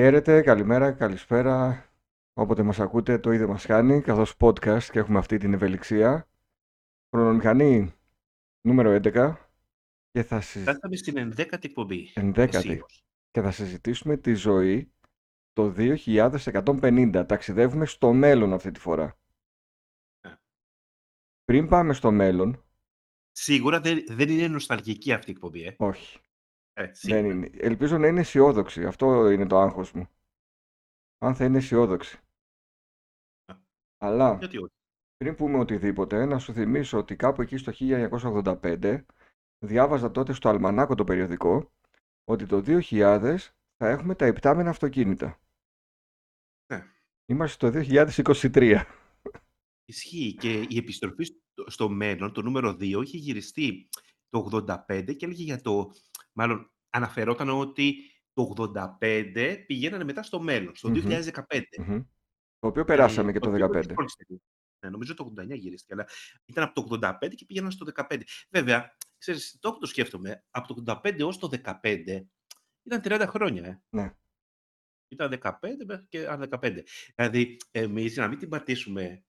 Χαίρετε, καλημέρα, καλησπέρα. Όποτε μας ακούτε το ίδιο μας κάνει, καθώς podcast και έχουμε αυτή την ευελιξία. Χρονομηχανή νούμερο 11 και θα, συζ... Φτάσαμε στην 11η εκπομπή. 11η. Οσίως. και θα συζητήσουμε τη ζωή το 2150. Ταξιδεύουμε στο μέλλον αυτή τη φορά. Ναι. Πριν πάμε στο μέλλον, Σίγουρα δεν, δεν είναι νοσταλγική αυτή η εκπομπή, ε. όχι, ε σίγουρα. δεν είναι. Ελπίζω να είναι αισιόδοξη. Αυτό είναι το άγχος μου. Αν θα είναι αισιόδοξη. Ναι. Αλλά Γιατί όχι; Πριν πούμε οτιδήποτε, να σου θυμίσω ότι κάπου εκεί στο 1985 διάβαζα τότε στο Αλμανάκο το περιοδικό ότι το 2000 θα έχουμε τα υπτάμενα αυτοκίνητα. Ναι. Είμαστε το 2023. Ισχύει και η επιστροφή στο, στο μέλλον, το νούμερο 2, είχε γυριστεί το 85 και έλεγε για το... Μάλλον αναφερόταν ότι το 85 πηγαίνανε μετά στο μέλλον, στο Μμμ. 2015. Μμμ. Το οποίο περάσαμε Ε, και το οποίο 15. δυσκόλυσε. Ναι, νομίζω το 89 γυρίστηκε, αλλά ήταν από το 85 και πήγαιναν στο 15. Βέβαια, ξέρεις, το που το σκέφτομαι, από το 85 έως το 15 ήταν 30 χρόνια, ε. Ναι. Ήταν 15 μέχρι και αν 15. Δηλαδή, εμείς για να μην την πατήσουμε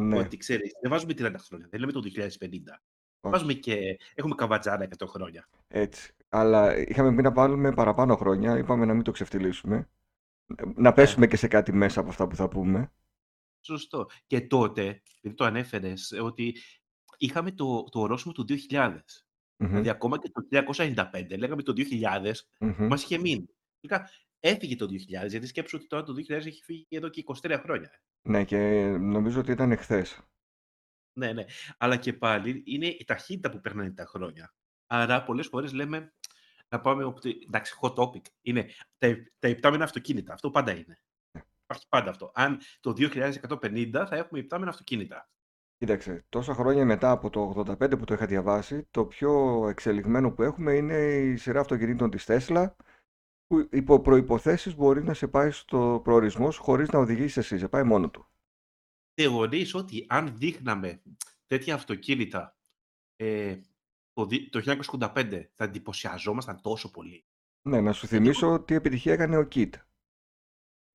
Ναι. ότι ξέρεις, δεν βάζουμε 30 χρόνια, δεν λέμε το 2050. Βάζουμε Όχι. και έχουμε καβατζάρα 100 χρόνια. Έτσι. Αλλά είχαμε πει να βάλουμε παραπάνω χρόνια. Είπαμε να μην το ξεφτυλίσουμε. Να Ναι. πέσουμε και σε κάτι μέσα από αυτά που θα πούμε. Σωστό. Και τότε, επειδή το ανέφερες, ότι είχαμε το, το ορόσημο του 2000. Μμμ. Δηλαδή, ακόμα και το 1995, λέγαμε το 2000, Μμμ. μας είχε μείνει. Τελικά έφυγε το 2000, γιατί σκέψου ότι τώρα το 2000 έχει φύγει εδώ και 23 χρόνια. Ναι, και νομίζω ότι ήταν εχθές. Ναι, ναι. Αλλά και πάλι είναι η ταχύτητα που περνάνε τα χρόνια. Άρα, πολλές φορές λέμε να πάμε. οπτι- Εντάξει, hot topic. Είναι τα, τα υπτάμενα αυτοκίνητα. Αυτό πάντα είναι. Υπάρχει πάντα αυτό. Αν το 2150 θα έχουμε υπτάμενα αυτοκίνητα. Κοίταξε, τόσα χρόνια μετά από το 85 που το είχα διαβάσει, το πιο εξελιγμένο που έχουμε είναι η σειρά αυτοκινήτων της Tesla, που υπό προϋποθέσεις μπορεί να σε πάει στο προορισμό σου χωρίς να οδηγήσεις εσύ, σε πάει μόνος του. Θεωρείς ότι αν δείχναμε τέτοια αυτοκίνητα ε, το, δι- το 1985 θα εντυπωσιαζόμασταν τόσο πολύ. Ναι, να σου Γιατί θυμίσω τι επιτυχία έκανε ο Kit.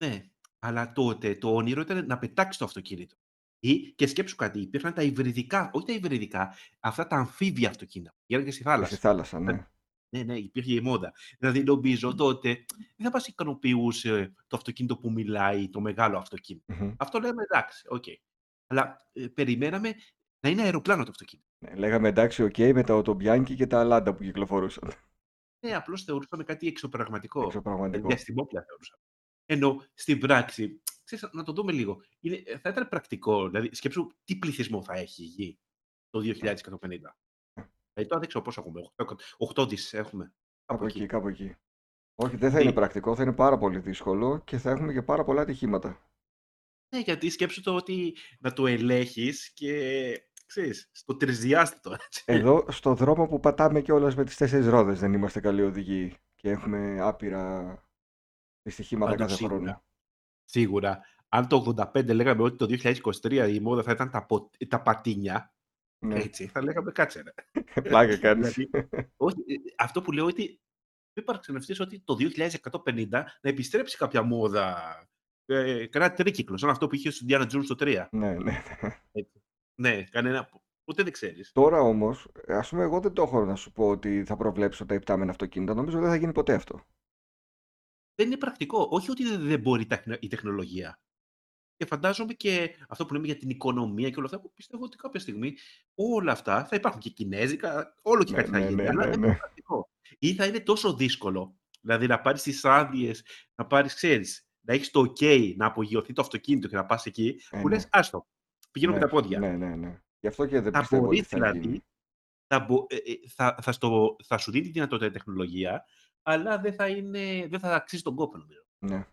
Ναι, αλλά τότε το όνειρο ήταν να πετάξει το αυτοκίνητο. Ή, και σκέψου κάτι, υπήρχαν τα υβριδικά, όχι τα υβριδικά, αυτά τα αμφίβια αυτοκίνητα. Πηγαίναν και στη Και στη θάλασσα. θάλασσα, ναι. Ναι, ναι, υπήρχε η μόδα. Δηλαδή, νομίζω τότε δεν θα μας ικανοποιούσε το αυτοκίνητο που μιλάει, το μεγάλο αυτοκίνητο. Μμμ. Αυτό λέμε εντάξει, οκέι. Αλλά ε, περιμέναμε να είναι αεροπλάνο το αυτοκίνητο. Ναι, Λέγαμε εντάξει, οκέι, με τα Αουτομπιάνκι και τα Λάντα που κυκλοφορούσαν. Ναι, απλώς θεωρούσαμε κάτι εξωπραγματικό. Δηλαδή, Εξωπραγματικό. διαστημόπλια θεωρούσαμε. Ενώ στην πράξη, ξέρεις, να το δούμε λίγο, είναι, θα ήταν πρακτικό. Δηλαδή, σκέψου τι πληθυσμό θα έχει η γη το 2150. Ε, τώρα δεν ξέρω πόσο έχουμε. 8 δις έχουμε. Κάπου Από εκεί, εκεί. κάπου εκεί. Όχι, δεν θα είναι Τι, πρακτικό, θα είναι πάρα πολύ δύσκολο και θα έχουμε και πάρα πολλά ατυχήματα. ναι, γιατί σκέψου το ότι να το ελέγχεις και ξέρεις, στο τρισδιάστατο. έτσι. Εδώ στο δρόμο που πατάμε κιόλας με τις τέσσερις ρόδες δεν είμαστε καλοί οδηγοί και έχουμε άπειρα δυστυχήματα Πάντως κάθε χρόνο. σίγουρα. Σίγουρα. Αν το 85 λέγαμε ότι το 2023 η μόδα θα ήταν τα, πο- τα πατίνια, Ναι, έτσι, θα λέγαμε κάτσε ρε. πλάκα κάνεις. Δηλαδή, όχι, ε, αυτό που λέω ότι μην παραξενευτείς ότι το 2150 να επιστρέψει κάποια μόδα, ε, κανένα τρίκυκλος, σαν αυτό που είχε στον Diana Jones στο 3. Ναι, ναι. Έτσι. Ναι, κανένα, ούτε δεν ξέρεις. Τώρα όμως, ας πούμε εγώ δεν το έχω να σου πω ότι θα προβλέψω τα υπτάμενα αυτοκίνητα. Νομίζω δεν θα γίνει ποτέ αυτό. Δεν είναι πρακτικό. Όχι ότι δεν δεν μπορεί η τεχνο- η τεχνολογία. Και φαντάζομαι και αυτό που λέμε για την οικονομία και όλα αυτά, που πιστεύω ότι κάποια στιγμή όλα αυτά θα υπάρχουν και κινέζικα, όλο και Ναι, κάτι θα ναι, γίνει, ναι, αλλά ναι, δεν ναι. είναι πρακτικό. Ή θα είναι τόσο δύσκολο, δηλαδή να πάρεις τις άδειες, να πάρεις, ξέρεις, να έχεις το ok να απογειωθεί το αυτοκίνητο και να πας εκεί, Ε, που ναι. λες, άστο, πηγαίνω Ναι, με τα πόδια. ναι, ναι, ναι. Γι' αυτό και δεν Θα πιστεύω ότι μπορείς θα γίνει. δηλαδή, θα, μπο- ε, ε, θα, θα, στο, θα σου δίνει τη δυνατότητα η τεχνολογία, αλλά δεν θα, είναι, δεν θα αξίζει τον κόπο, νομίζω. Ναι.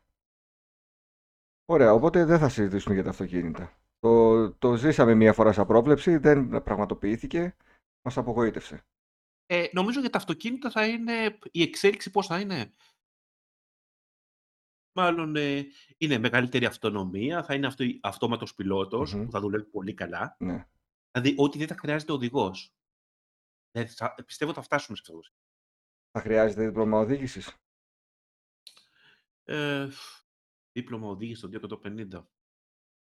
Ωραία, οπότε δεν θα συζητήσουμε για τα αυτοκίνητα. Το, το ζήσαμε μία φορά σαν πρόβλεψη, δεν πραγματοποιήθηκε, μας απογοήτευσε. Ε, νομίζω για τα αυτοκίνητα θα είναι η εξέλιξη πώς θα είναι; Μάλλον ε, είναι μεγαλύτερη αυτονομία, θα είναι αυτό, αυτόματος πιλότος Μμμ. που θα δουλεύει πολύ καλά. Ναι. Δηλαδή ότι δεν θα χρειάζεται οδηγός. Ε, θα, πιστεύω θα φτάσουμε σε αυτό. Θα χρειάζεται δίπλωμα οδήγησης; Ε, δίπλωμα οδήγηση στο 250.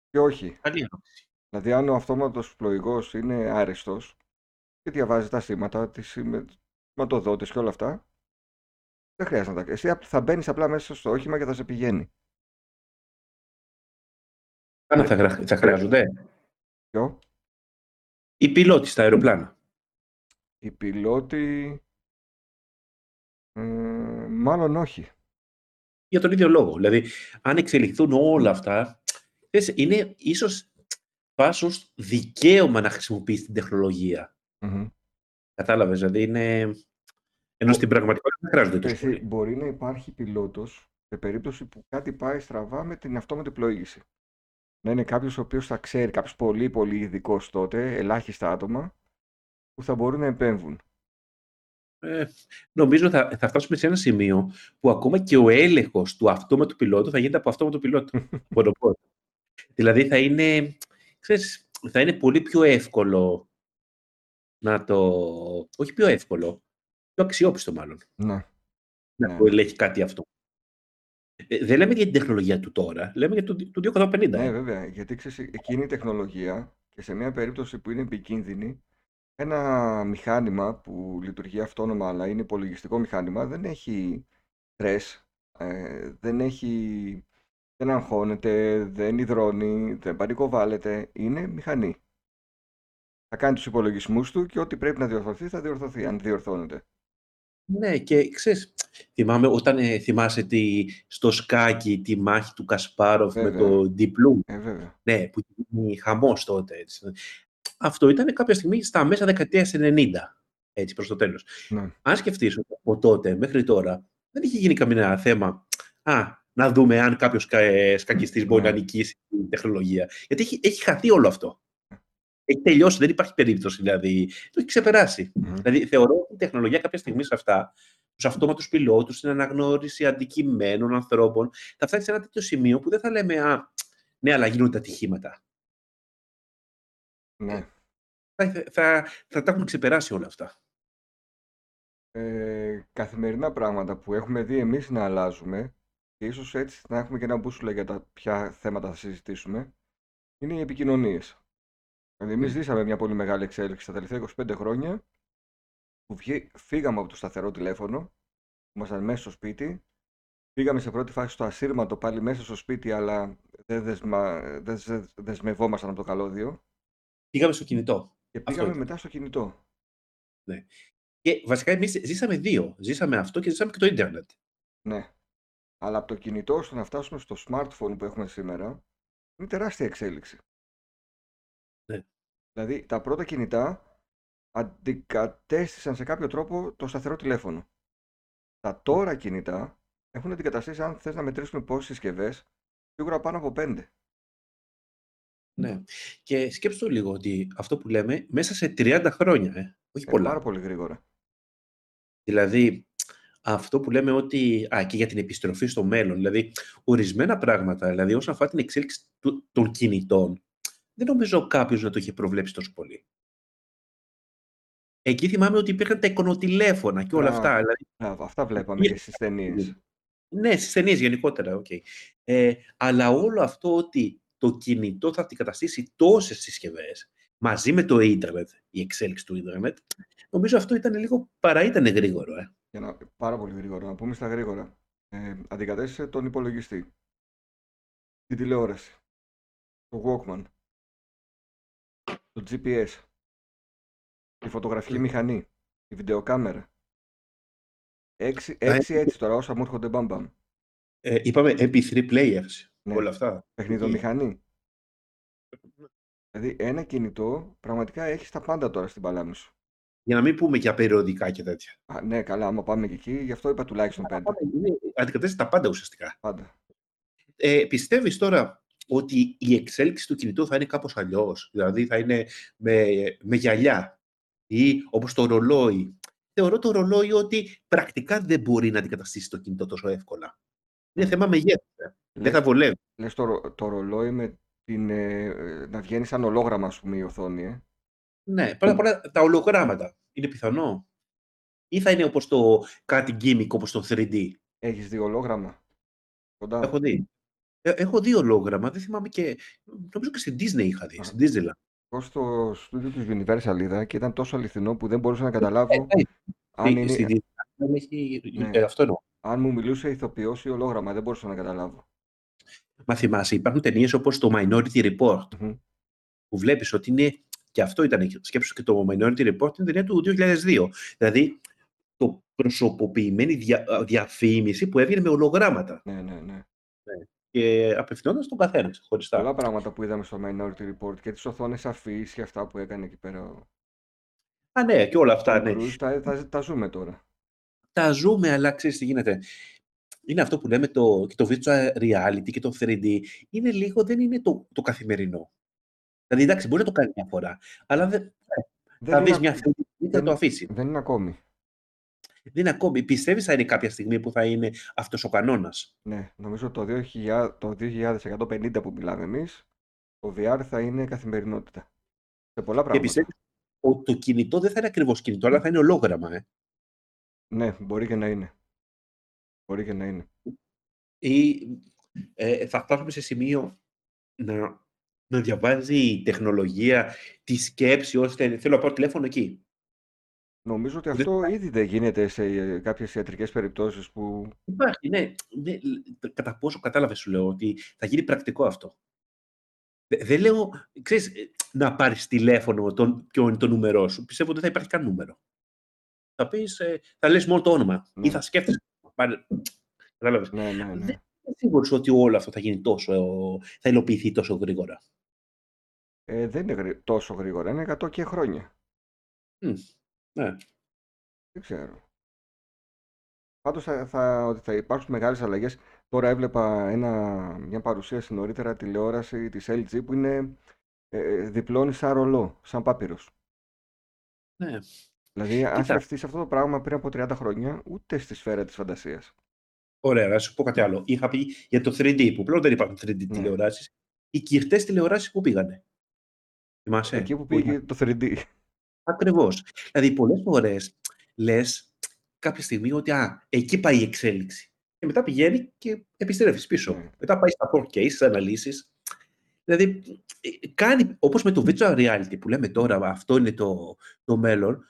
Και όχι. Καλή ερώτηση. Δηλαδή, αν ο αυτόματος πλοηγός είναι άριστος και διαβάζει τα σήματα, τις σηματοδότες και όλα αυτά, δεν χρειάζεται να τα Εσύ θα μπαίνεις απλά μέσα στο όχημα και θα σε πηγαίνει. Κάνα θα, γρα- θα χρειάζονται; Ποιο; Οι πιλότοι στα αεροπλάνα. Οι πιλότοι... Ε, μάλλον όχι. Για τον ίδιο λόγο. Δηλαδή, αν εξελιχθούν όλα αυτά, θες, είναι ίσως πάσος δικαίωμα να χρησιμοποιήσει την τεχνολογία. Μμμ. Κατάλαβες, δηλαδή είναι... Ενώ στην πραγματικότητα δεν χρειάζονται τόσο Εσύ, πολύ. μπορεί να υπάρχει πιλότος σε περίπτωση που κάτι πάει στραβά με την αυτόματη πλοήγηση. Να είναι κάποιος ο οποίος θα ξέρει, κάποιος πολύ πολύ ειδικός τότε, ελάχιστα άτομα, που θα μπορούν να επέμβουν. Ε, νομίζω θα, θα φτάσουμε σε ένα σημείο που ακόμα και ο έλεγχος του αυτόματου πιλότου θα γίνεται από αυτόματο πιλότο. Μονοπόλιο. δηλαδή θα είναι, ξέρεις, θα είναι πολύ πιο εύκολο να το... Όχι πιο εύκολο, πιο αξιόπιστο μάλλον, Ναι. να Ναι. το ελέγχει κάτι αυτό. Ε, δεν λέμε για την τεχνολογία του τώρα, λέμε για το, το 250. Ναι, ε. βέβαια, γιατί ξέρεις, εκείνη η τεχνολογία και σε μια περίπτωση που είναι επικίνδυνη, ένα μηχάνημα που λειτουργεί αυτόνομα αλλά είναι υπολογιστικό μηχάνημα δεν έχει στρες, ε, δεν έχει, δεν αγχώνεται, δεν υδρώνει, δεν πανικοβάλλεται, είναι μηχανή. Θα κάνει τους υπολογισμούς του και ό,τι πρέπει να διορθωθεί θα διορθωθεί, αν διορθώνεται. Ναι, και ξέρεις, θυμάμαι όταν ε, θυμάσαι τη, στο σκάκι τη μάχη του Κασπάροφ με Βέβαια. το Deep Blue. Ε, βέβαια. Ναι, που γίνει χαμός τότε. Έτσι. Αυτό ήταν κάποια στιγμή στα μέσα δεκαετίας 90, έτσι προς το τέλος. Ναι. Αν σκεφτείς ότι από τότε μέχρι τώρα δεν είχε γίνει καμία θέμα α, να δούμε αν κάποιος κα, ε, σκακιστής μπορεί Ναι. να νικήσει την τεχνολογία. Γιατί έχει, έχει χαθεί όλο αυτό. Έχει τελειώσει, δεν υπάρχει περίπτωση δηλαδή. Το έχει ξεπεράσει. Μμμ. Δηλαδή, θεωρώ ότι η τεχνολογία κάποια στιγμή σε αυτά, του αυτόματους πιλότους, στην αναγνώριση αντικειμένων ανθρώπων, θα φτάσει σε ένα τέτοιο σημείο που δεν θα λέμε Α, ναι, αλλά γίνονται ατυχήματα. Ναι. Θα, θα, θα τα έχουν ξεπεράσει όλα αυτά. Ε, καθημερινά πράγματα που έχουμε δει εμείς να αλλάζουμε και ίσως έτσι να έχουμε και ένα μπούσουλα για τα ποια θέματα θα συζητήσουμε είναι οι επικοινωνίες. Δηλαδή εμείς Μμ. ζήσαμε μια πολύ μεγάλη εξέλιξη τα τελευταία 25 χρόνια που βγή- φύγαμε από το σταθερό τηλέφωνο, που ήμασταν μέσα στο σπίτι, πήγαμε σε πρώτη φάση στο ασύρματο πάλι μέσα στο σπίτι αλλά δεν, δεσμα... δεν ζε- δεσμευόμασταν από το καλώδιο Πήγαμε στο κινητό. και Αυτό πήγαμε ήταν. μετά στο κινητό. Και βασικά εμείς ζήσαμε δύο. Ζήσαμε αυτό και ζήσαμε και το ίντερνετ. Ναι. Αλλά από το κινητό στο να φτάσουμε στο smartphone που έχουμε σήμερα είναι τεράστια εξέλιξη. Ναι. Δηλαδή τα πρώτα κινητά αντικατέστησαν σε κάποιο τρόπο το σταθερό τηλέφωνο. Τα τώρα κινητά έχουν αντικαταστήσει, αν θες να μετρήσουμε πόσες συσκευές, σίγουρα πάνω από πέντε. Ναι. Και σκέψτε το λίγο ότι αυτό που λέμε μέσα σε 30 χρόνια, ε, όχι Ε, πολλά. πάρα πολύ γρήγορα. Δηλαδή, αυτό που λέμε ότι. Α, και για την επιστροφή στο μέλλον. Δηλαδή, ορισμένα πράγματα, δηλαδή, όσον αφορά την εξέλιξη του- των κινητών, δεν νομίζω κάποιος να το είχε προβλέψει τόσο πολύ. Εκεί θυμάμαι ότι υπήρχαν τα εικονοτηλέφωνα και όλα Μπράβο. αυτά. Δηλαδή, Μπράβο, αυτά βλέπαμε υπήρχε- και στις ταινίες. Ναι, στις ταινίες γενικότερα, οκέι. Ε, αλλά όλο αυτό ότι το κινητό θα αντικαταστήσει τόσες συσκευές μαζί με το ίντερνετ, η εξέλιξη του ίντερνετ, νομίζω αυτό ήταν λίγο παρά ήταν γρήγορο. Ε. Για να, πάρα πολύ γρήγορα, να πούμε στα γρήγορα. Ε, αντικατέστησε τον υπολογιστή, την τηλεόραση, το Walkman, το GPS, τη φωτογραφική Mm. μηχανή, τη βιντεοκάμερα. Έξι, Τα έξι έτσι τώρα, όσα μου έρχονται μπαμ μπαμ. Ε, είπαμε MP3 players, Ναι. όλα αυτά. Παιχνιδομηχανή. Δηλαδή ένα κινητό πραγματικά έχει τα πάντα τώρα στην παλάμη σου. Για να μην πούμε για περιοδικά και τέτοια. Α, ναι, καλά, άμα πάμε και εκεί, γι' αυτό είπα τουλάχιστον πέντε. Είναι- Αντικατέστησε τα πάντα ουσιαστικά. Πάντα. Ε, πιστεύεις τώρα ότι η εξέλιξη του κινητού θα είναι κάπως αλλιώς, δηλαδή θα είναι με, με γυαλιά ή όπως το ρολόι. Θεωρώ το ρολόι ότι πρακτικά δεν μπορεί να αντικαταστήσει το κινητό τόσο εύκολα. Είναι θέμα μεγέθους. ε. Δεν Λες, θα βολεύει. λες το, ρο- το ρολόι με την, ε, ε, να βγαίνει σαν ολόγραμμα, ας πούμε, η οθόνη, ε. Ναι, πρώτα απ' όλα τα ολογράμματα. Είναι πιθανό; Ή θα είναι όπως το κάτι gimmick, όπως το 3D. Έχεις δει ολόγραμμα; Κοντά. Έχω δει. Ε, έχω δει ολόγραμμα, δεν θυμάμαι και. Νομίζω και στην Disney είχα δει. Α. Στην Disneyland. Εγώ στο στούντιο του Universal είδα και ήταν τόσο αληθινό που δεν μπορούσα να καταλάβω Ε, ναι, αν, στη- είναι, Στην Disneyland έχει. Ναι. ε, αυτό εννοώ. αν μου μιλούσε ηθοποιός ή ολόγραμμα. Δεν μπορούσα να καταλάβω. Μα θυμάσαι, υπάρχουν ταινίες όπως το Minority Report, Μμμ. που βλέπεις ότι είναι. Και αυτό ήταν. Σκέψου και το Minority Report είναι ταινία του 2002. Δηλαδή, το προσωποποιημένη δια, διαφήμιση που έβγαινε με ολογράμματα Ναι, ναι, ναι. Και απευθυνόταν στον καθένα ξεχωριστά. Πολλά πράγματα που είδαμε στο Minority Report και τις οθόνες αφήσεις και αυτά που έκανε εκεί πέρα ο Α, ναι, και όλα αυτά, Tom ναι. Cruise, τα, τα, τα ζούμε τώρα. Τα ζούμε, αλλά ξέρεις τι γίνεται. Είναι αυτό που λέμε το, και το virtual reality και το 3D. Είναι λίγο, δεν είναι το, το καθημερινό. Δηλαδή, εντάξει, μπορεί να το κάνει μια φορά, αλλά δεν, Δεν θα είναι, δεις μια 3D και θα δεν- το αφήσει. δεν είναι ακόμη. Δεν είναι ακόμη. Πιστεύεις θα είναι κάποια στιγμή που θα είναι αυτός ο κανόνας; Ναι, νομίζω το 2000, το 2150 που μιλάμε εμείς, το VR θα είναι καθημερινότητα. Σε πολλά Και πράγματα. πιστεύεις ότι το κινητό δεν θα είναι ακριβώς κινητό, αλλά θα είναι ολόγραμμα. Ε; Ναι, μπορεί και να είναι. Μπορεί και να είναι. Ή ε, θα φτάσουμε σε σημείο να, να διαβάζει η τεχνολογία τη σκέψη, ώστε θέλω να πάρω τηλέφωνο εκεί. Νομίζω ότι Δεν αυτό ήδη δεν γίνεται σε ε, κάποιες ιατρικές περιπτώσεις που Υπάρχει, ναι. ναι λ- κατά πόσο κατάλαβες, σου λέω ότι θα γίνει πρακτικό αυτό. Δε- Δεν λέω, ξέρεις, ε, να πάρεις τηλέφωνο τον, ποιο είναι το νούμερό σου. Πιστεύω ότι δεν θα υπάρχει καν νούμερο. Θα πεις, ε, θα λες μόνο το όνομα Ναι. ή θα σκέφτεσαι. Πάρε, κατάλαβες. ναι, ναι, Δεν ναι. είμαι σίγουρος ότι όλο αυτό θα γίνει τόσο, ε, θα υλοποιηθεί τόσο γρήγορα. Ε, δεν είναι γρή- τόσο γρήγορα, είναι 100 και χρόνια. Μμ, Ναι. Δεν ξέρω. Πάντως θα, θα, ότι θα υπάρξουν μεγάλες αλλαγές. Τώρα έβλεπα ένα, μια παρουσίαση νωρίτερα τηλεόραση της LG που είναι ε, διπλώνει σαν ρολό, σαν πάπυρος. ναι. Δηλαδή, αν Κοίτα. σκεφτείς αυτό το πράγμα πριν από 30 χρόνια, ούτε στη σφαίρα της φαντασίας. Ωραία, να σου πω κάτι άλλο. Είχα πει για το 3D, που πλέον δεν υπάρχουν 3D Ναι. τηλεοράσεις. Οι κυρτές τηλεοράσεις που πήγανε; Θυμάσαι; Εκεί που Που ήταν- πήγε το 3D. Ακριβώς. Δηλαδή, πολλές φορές λες κάποια στιγμή ότι α, εκεί πάει η εξέλιξη. Και μετά πηγαίνει και επιστρέφεις πίσω. Ναι. Μετά πάει στα 4K, στις αναλύσεις. Δηλαδή, ε, κάνει, όπως με το virtual reality που λέμε τώρα, αυτό είναι το, το μέλλον,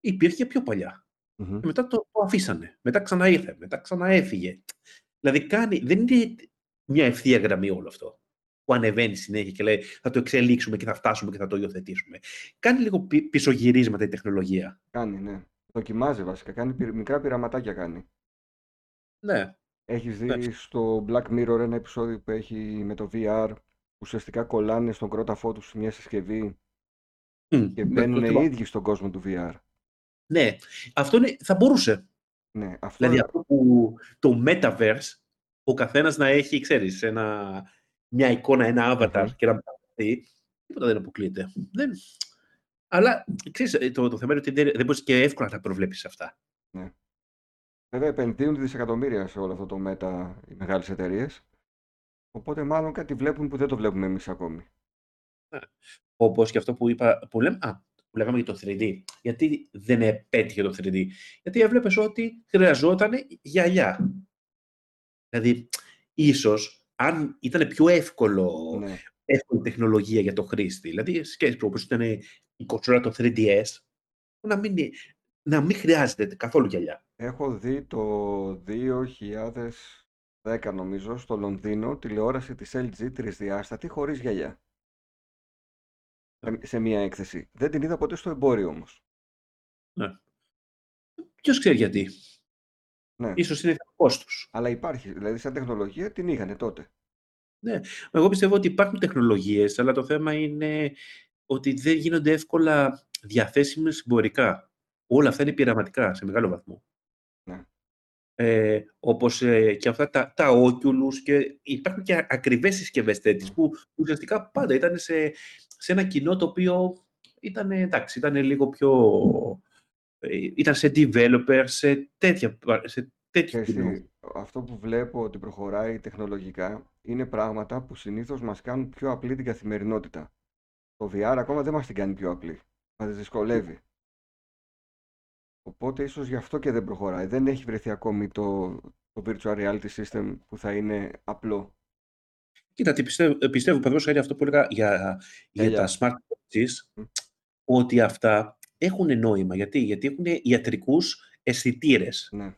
υπήρχε πιο παλιά. Μμμ. Και μετά το, το αφήσανε. Μετά ξαναήρθε. Μετά ξαναέφυγε. Δηλαδή, κάνει, δεν είναι μια ευθεία γραμμή όλο αυτό. Που ανεβαίνει συνέχεια και λέει θα το εξελίξουμε και θα φτάσουμε και θα το υιοθετήσουμε. Κάνει λίγο πι- πισωγυρίσματα η τεχνολογία. Κάνει, ναι. Δοκιμάζει βασικά. Κάνει πυ- μικρά πειραματάκια κάνει. Ναι. Έχεις Ναι. δει στο Black Mirror ένα επεισόδιο που έχει με το VR που ουσιαστικά κολλάνε στον κρόταφό τους μια συσκευή Μμ, και ναι, μπαίνουν το οι θυμάμαι. ίδιοι στον κόσμο του VR. Ναι. Αυτό είναι, θα μπορούσε. Ναι, αυτό Δηλαδή αυτό που το metaverse, ο καθένας να έχει, ξέρεις, ένα, μια εικόνα, ένα avatar Μμμ. και να πει, τίποτα δεν αποκλείεται. Δεν... Αλλά, ξέρεις, ε, το, το θέμα είναι ότι δεν, δεν μπορείς και εύκολα να τα προβλέψεις αυτά. Βέβαια επενδύουν δισεκατομμύρια σε όλο αυτό το Meta οι μεγάλες εταιρείες. Οπότε μάλλον κάτι βλέπουν που δεν το βλέπουμε εμείς ακόμη. Όπως και αυτό που είπα, που, λέμε, α, που λέγαμε για το 3D. Γιατί δεν επέτυχε το 3D. Γιατί έβλεπες ότι χρειαζόταν γυαλιά. Δηλαδή, ίσως, αν ήταν πιο εύκολο, Ναι. εύκολη τεχνολογία για το χρήστη, δηλαδή σκέψου όπως ήταν η κονσόλα το 3DS, να μην, να μην χρειάζεται καθόλου γυαλιά. Έχω δει το 2010 νομίζω στο Λονδίνο τηλεόραση της LG τρισδιάστατη χωρίς γυαλιά. Σε- Σε μία έκθεση. Δεν την είδα ποτέ στο εμπόριο όμως. Ποιος ξέρει γιατί. Ναι. Ίσως είναι κόστος. Αλλά υπάρχει. Δηλαδή σαν τεχνολογία την είχανε τότε. Εγώ πιστεύω ότι υπάρχουν τεχνολογίες, αλλά το θέμα είναι ότι δεν γίνονται εύκολα διαθέσιμες εμπορικά. Όλα αυτά είναι πειραματικά σε μεγάλο βαθμό. Ναι. Ε, όπως ε, και αυτά τα, τα Oculus και υπάρχουν και ακριβές συσκευές τέτοιες που ουσιαστικά πάντα ήταν σε, σε ένα κοινό το οποίο ήταν, εντάξει, ήταν λίγο πιο... ε, ήταν σε developers, σε, τέτοια, σε τέτοιο Και κοινό. εσύ, αυτό που βλέπω ότι προχωράει τεχνολογικά είναι πράγματα που συνήθως μας κάνουν πιο απλή την καθημερινότητα. Το VR ακόμα δεν μας την κάνει πιο απλή. Μας δυσκολεύει. Οπότε ίσως γι' αυτό και δεν προχωράει. Δεν έχει βρεθεί ακόμη το, το virtual reality system που θα είναι απλό. Κοίτα, τι πιστεύω, ε, πιστεύω παραδείγματος αυτό που έλεγα για, για τα smart watches, ότι αυτά έχουν νόημα. Γιατί, Γιατί έχουν ιατρικούς αισθητήρες. Ναι.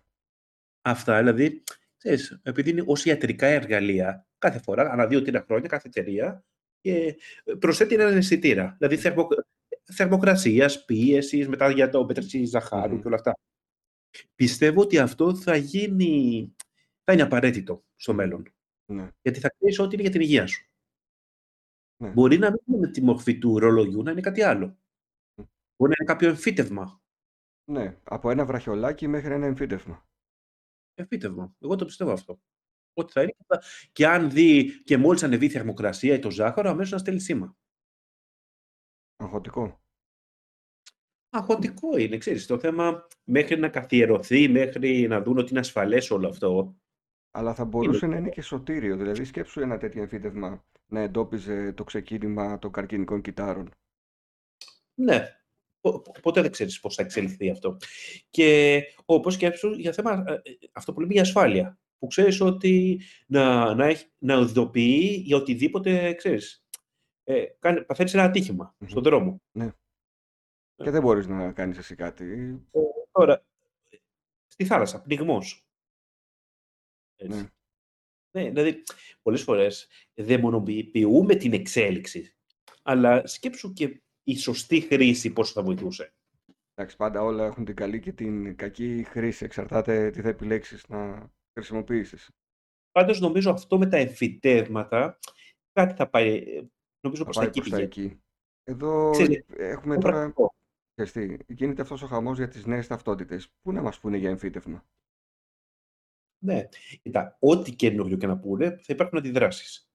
Αυτά, δηλαδή, ξέρεις, επειδή είναι ως ιατρικά εργαλεία, κάθε φορά, ανά δύο-τρία χρόνια, κάθε εταιρεία, και προσθέτει έναν αισθητήρα. Δηλαδή, θερμο, θερμοκρασίας, πίεσης, μετά για το πέτρεση ζαχάρου και όλα αυτά. Πιστεύω ότι αυτό θα γίνει, θα είναι απαραίτητο στο μέλλον. Ναι. Γιατί θα ξέρεις ότι είναι για την υγεία σου. Ναι. Μπορεί να μην είναι με τη μορφή του ρολογιού, να είναι κάτι άλλο. Μπορεί να είναι κάποιο εμφύτευμα. Ναι, από ένα βραχιολάκι μέχρι ένα εμφύτευμα. Εμφύτευμα. Εγώ το πιστεύω αυτό. Ότι θα είναι και αν δει και μόλις ανεβεί η θερμοκρασία ή το ζάχαρο, αμέσως να στέλνει σήμα. Αγχωτικό. Αγχωτικό είναι, ξέρεις, το θέμα μέχρι να καθιερωθεί, μέχρι να δουν ότι είναι ασφαλές όλο αυτό. Αλλά θα μπορούσε να είναι και σωτήριο. Δηλαδή, σκέψου ένα τέτοιο εμφύτευμα να εντόπιζε το ξεκίνημα των καρκινικών κυτάρων. Ναι. Ποτέ δεν ξέρεις πώς θα εξελιχθεί αυτό. Και όπως σκέψου για θέμα, ε, ε, αυτό που λέμε για ασφάλεια. Που ξέρεις ότι να, να, έχει, να οδοποιεί για οτιδήποτε, ξέρεις, ε, κάνει, παθαίνεις ένα ατύχημα στον δρόμο. Ναι. Και δεν μπορείς να κάνεις εσύ κάτι. Ε, τώρα, στη θάλασσα, πνιγμός. Ναι. Ναι, δηλαδή, πολλές φορές δαιμονοποιούμε την εξέλιξη, αλλά σκέψου και η σωστή χρήση πόσο θα βοηθούσε. Εντάξει, πάντα όλα έχουν την καλή και την κακή χρήση. Εξαρτάται τι θα επιλέξεις να χρησιμοποιήσεις. Πάντως νομίζω αυτό με τα εμφυτεύματα κάτι θα πάει, νομίζω Θα προς τα πάει εκεί προς τα πηγαίνει. εκεί. Εδώ Ξέρεις, έχουμε είναι τώρα... πρακτικό. ξέρεις τι, γίνεται αυτός ο χαμός για τις νέες ταυτότητες. Πού να μας πούνε για εμφύτευμα; Ναι, κοίτα, ό,τι καινούριο και να πούνε, θα υπάρχουν αντιδράσεις.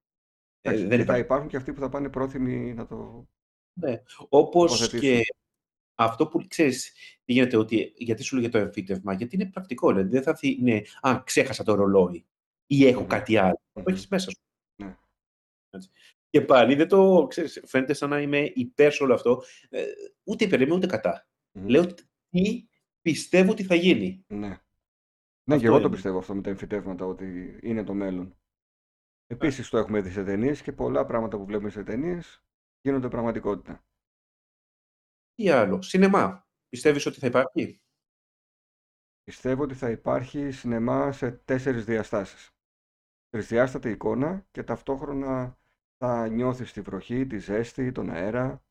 Ε, Εντάξει, δεν και θα υπάρχει. υπάρχουν και αυτοί που θα πάνε πρόθυμοι να το Ναι. Όπως τοποθετήσουν. και αυτό που ξέρεις τι γίνεται, ότι, γιατί σου λέγε το εμφύτευμα, γιατί είναι πρακτικό, δηλαδή δεν θα έρθει, είναι, α, ξέχασα το ρολόι ή έχω Μμμ. κάτι άλλο. Το Μμμ. έχεις μέσα σου. Ναι. Έτσι. Και πάλι δεν το ξέρεις, φαίνεται σαν να είμαι υπέρ σε όλο αυτό. Ε, ούτε υπέρ είμαι ούτε κατά. Μμμ. Λέω τι πιστεύω ότι θα γίνει. Ναι. Ναι, και Αυτό εγώ το είναι. πιστεύω αυτό με τα εμφυτεύματα, ότι είναι το μέλλον. Επίσης το έχουμε δει σε ταινίες και πολλά πράγματα που βλέπουμε σε ταινίες γίνονται πραγματικότητα. Τι άλλο, σινεμά. Πιστεύεις ότι θα υπάρχει; Πιστεύω ότι θα υπάρχει σινεμά σε τέσσερις διαστάσεις. Τρισδιάστατη εικόνα και ταυτόχρονα θα νιώθεις τη βροχή, τη ζέστη, τον αέρα.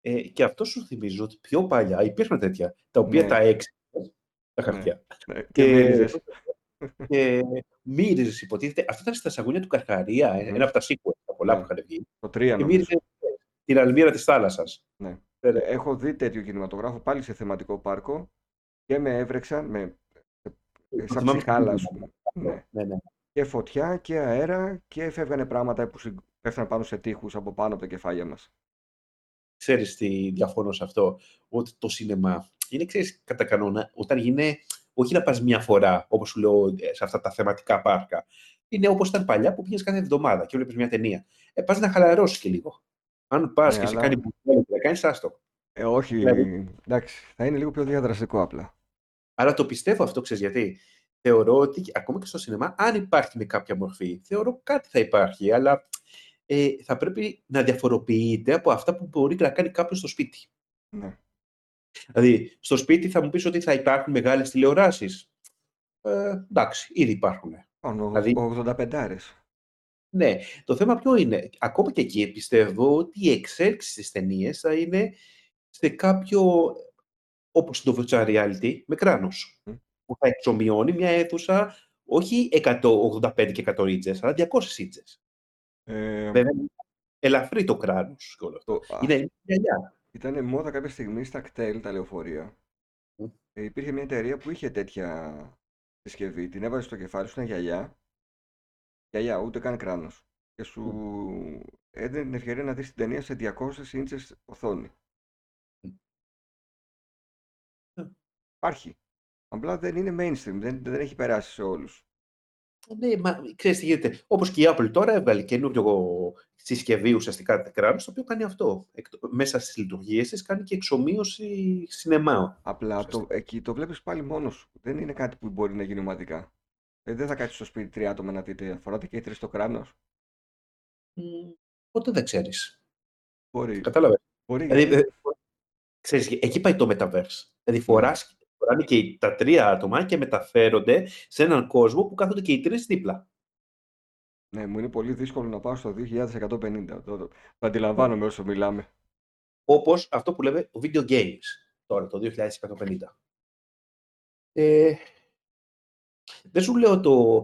Ε, και αυτό σου θυμίζω ότι πιο παλιά υπήρχαν τέτοια, τα οποία Ναι. τα έξι τα Ναι. χαρτιά. Ναι, Και Και, μύριζες. και μύριζες, υποτίθεται. Αυτό ήταν στα σαγόνια του Καρχαρία, ε, Μμμ. ένα από τα sequel, τα πολλά Ναι. που είχαν βγει. Το τρία Και νομίζω. μύριζε την αλμύρα της θάλασσας. Ναι. Ναι, ναι. Έχω δει τέτοιο κινηματογράφο πάλι σε θεματικό πάρκο και με έβρεξαν με, Το σαν θυμάμαι ψυχάλα, ας στο πούμε. κίνημα. Ναι. Ναι, ναι. Και φωτιά και αέρα και φεύγανε πράγματα που συ- πέφτανε πάνω σε τείχους από πάνω από τα κεφάλια μας. Ξέρεις τι διαφωνώ σε αυτό, ότι το σινεμά είναι, ξέρεις, κατά κανόνα, όταν γίνει, όχι να πας μια φορά, όπως σου λέω, ε, σε αυτά τα θεματικά πάρκα. Είναι όπως ήταν παλιά που πήγες κάθε εβδομάδα και βλέπεις μια ταινία. Ε, πας να χαλαρώσεις και λίγο. Αν πας Ναι, και σε αλλά- κάνει μπουκάλι και να κάνεις άστο. Ε, όχι, Δηλαδή- εντάξει, θα είναι λίγο πιο διαδραστικό απλά. Αλλά το πιστεύω αυτό, ξέρεις γιατί. Θεωρώ ότι ακόμα και στο σινεμά, αν υπάρχει με κάποια μορφή, θεωρώ κάτι θα υπάρχει, αλλά ε, θα πρέπει να διαφοροποιείται από αυτά που μπορεί να κάνει κάποιος στο σπίτι. Ναι. Δηλαδή, στο σπίτι θα μου πεις ότι θα υπάρχουν μεγάλες τηλεοράσεις. Ε, εντάξει, ήδη υπάρχουν. Πάνω, Δηλαδή- 85 Ναι, το θέμα ποιο είναι; Ακόμα και εκεί πιστεύω ότι η εξέλιξη στις ταινίες θα είναι σε κάποιο, όπως το virtual reality, με κράνος. Μμ. Που θα εξομοιώνει μια αίθουσα όχι 185 και 100 ίτσες, αλλά 200 ίτσες. Ε, Βέβαια, είναι ελαφρύ το κράνος και όλο αυτό. το, α, Είναι είναι γυαλιά. ήταν μόδα κάποια στιγμή στα κτέλ, τα λεωφορεία. Μμ. Ε, υπήρχε μια εταιρεία που είχε τέτοια συσκευή. Την έβαζες στο κεφάλι σου, ήταν γυαλιά. Γυαλιά, ούτε καν κράνος. Και σου έδινε την ευκαιρία να δεις την ταινία σε 200 ίντσες οθόνη. Μμ. Ε. Υπάρχει. Απλά δεν είναι mainstream, δεν, δεν έχει περάσει σε όλους. Ναι, μα ξέρεις τι γίνεται. Όπως και η Apple τώρα έβγαλε καινούριο συσκευή ουσιαστικά κράνος, το οποίο κάνει αυτό. Εκτο- Μέσα στις λειτουργίες της κάνει και εξομοίωση σινεμά. Απλά το, ουσιαστικά. εκεί το βλέπεις πάλι μόνος σου. Δεν είναι κάτι που μπορεί να γίνει ομαδικά. Ε, δεν θα κάτσεις στο σπίτι τρία άτομα να δείτε. Φοράτε και οι τρεις το κράνο. Μ, Ποτέ δεν ξέρεις. Μπορεί. Κατάλαβες. Μπορεί Δηλαδή, γιατί- ε, ξέρεις, εκεί πάει το Metaverse. Δηλαδή, Ναι. φοράς, φοράνε και οι- τα τρία άτομα και μεταφέρονται σε έναν κόσμο που κάθονται και οι τρεις δίπλα. Ναι, μου είναι πολύ δύσκολο να πάω στο 2150. Το, το, το αντιλαμβάνομαι όσο μιλάμε. Όπως αυτό που λέμε video games τώρα, το 2150. Ε, δεν σου λέω το,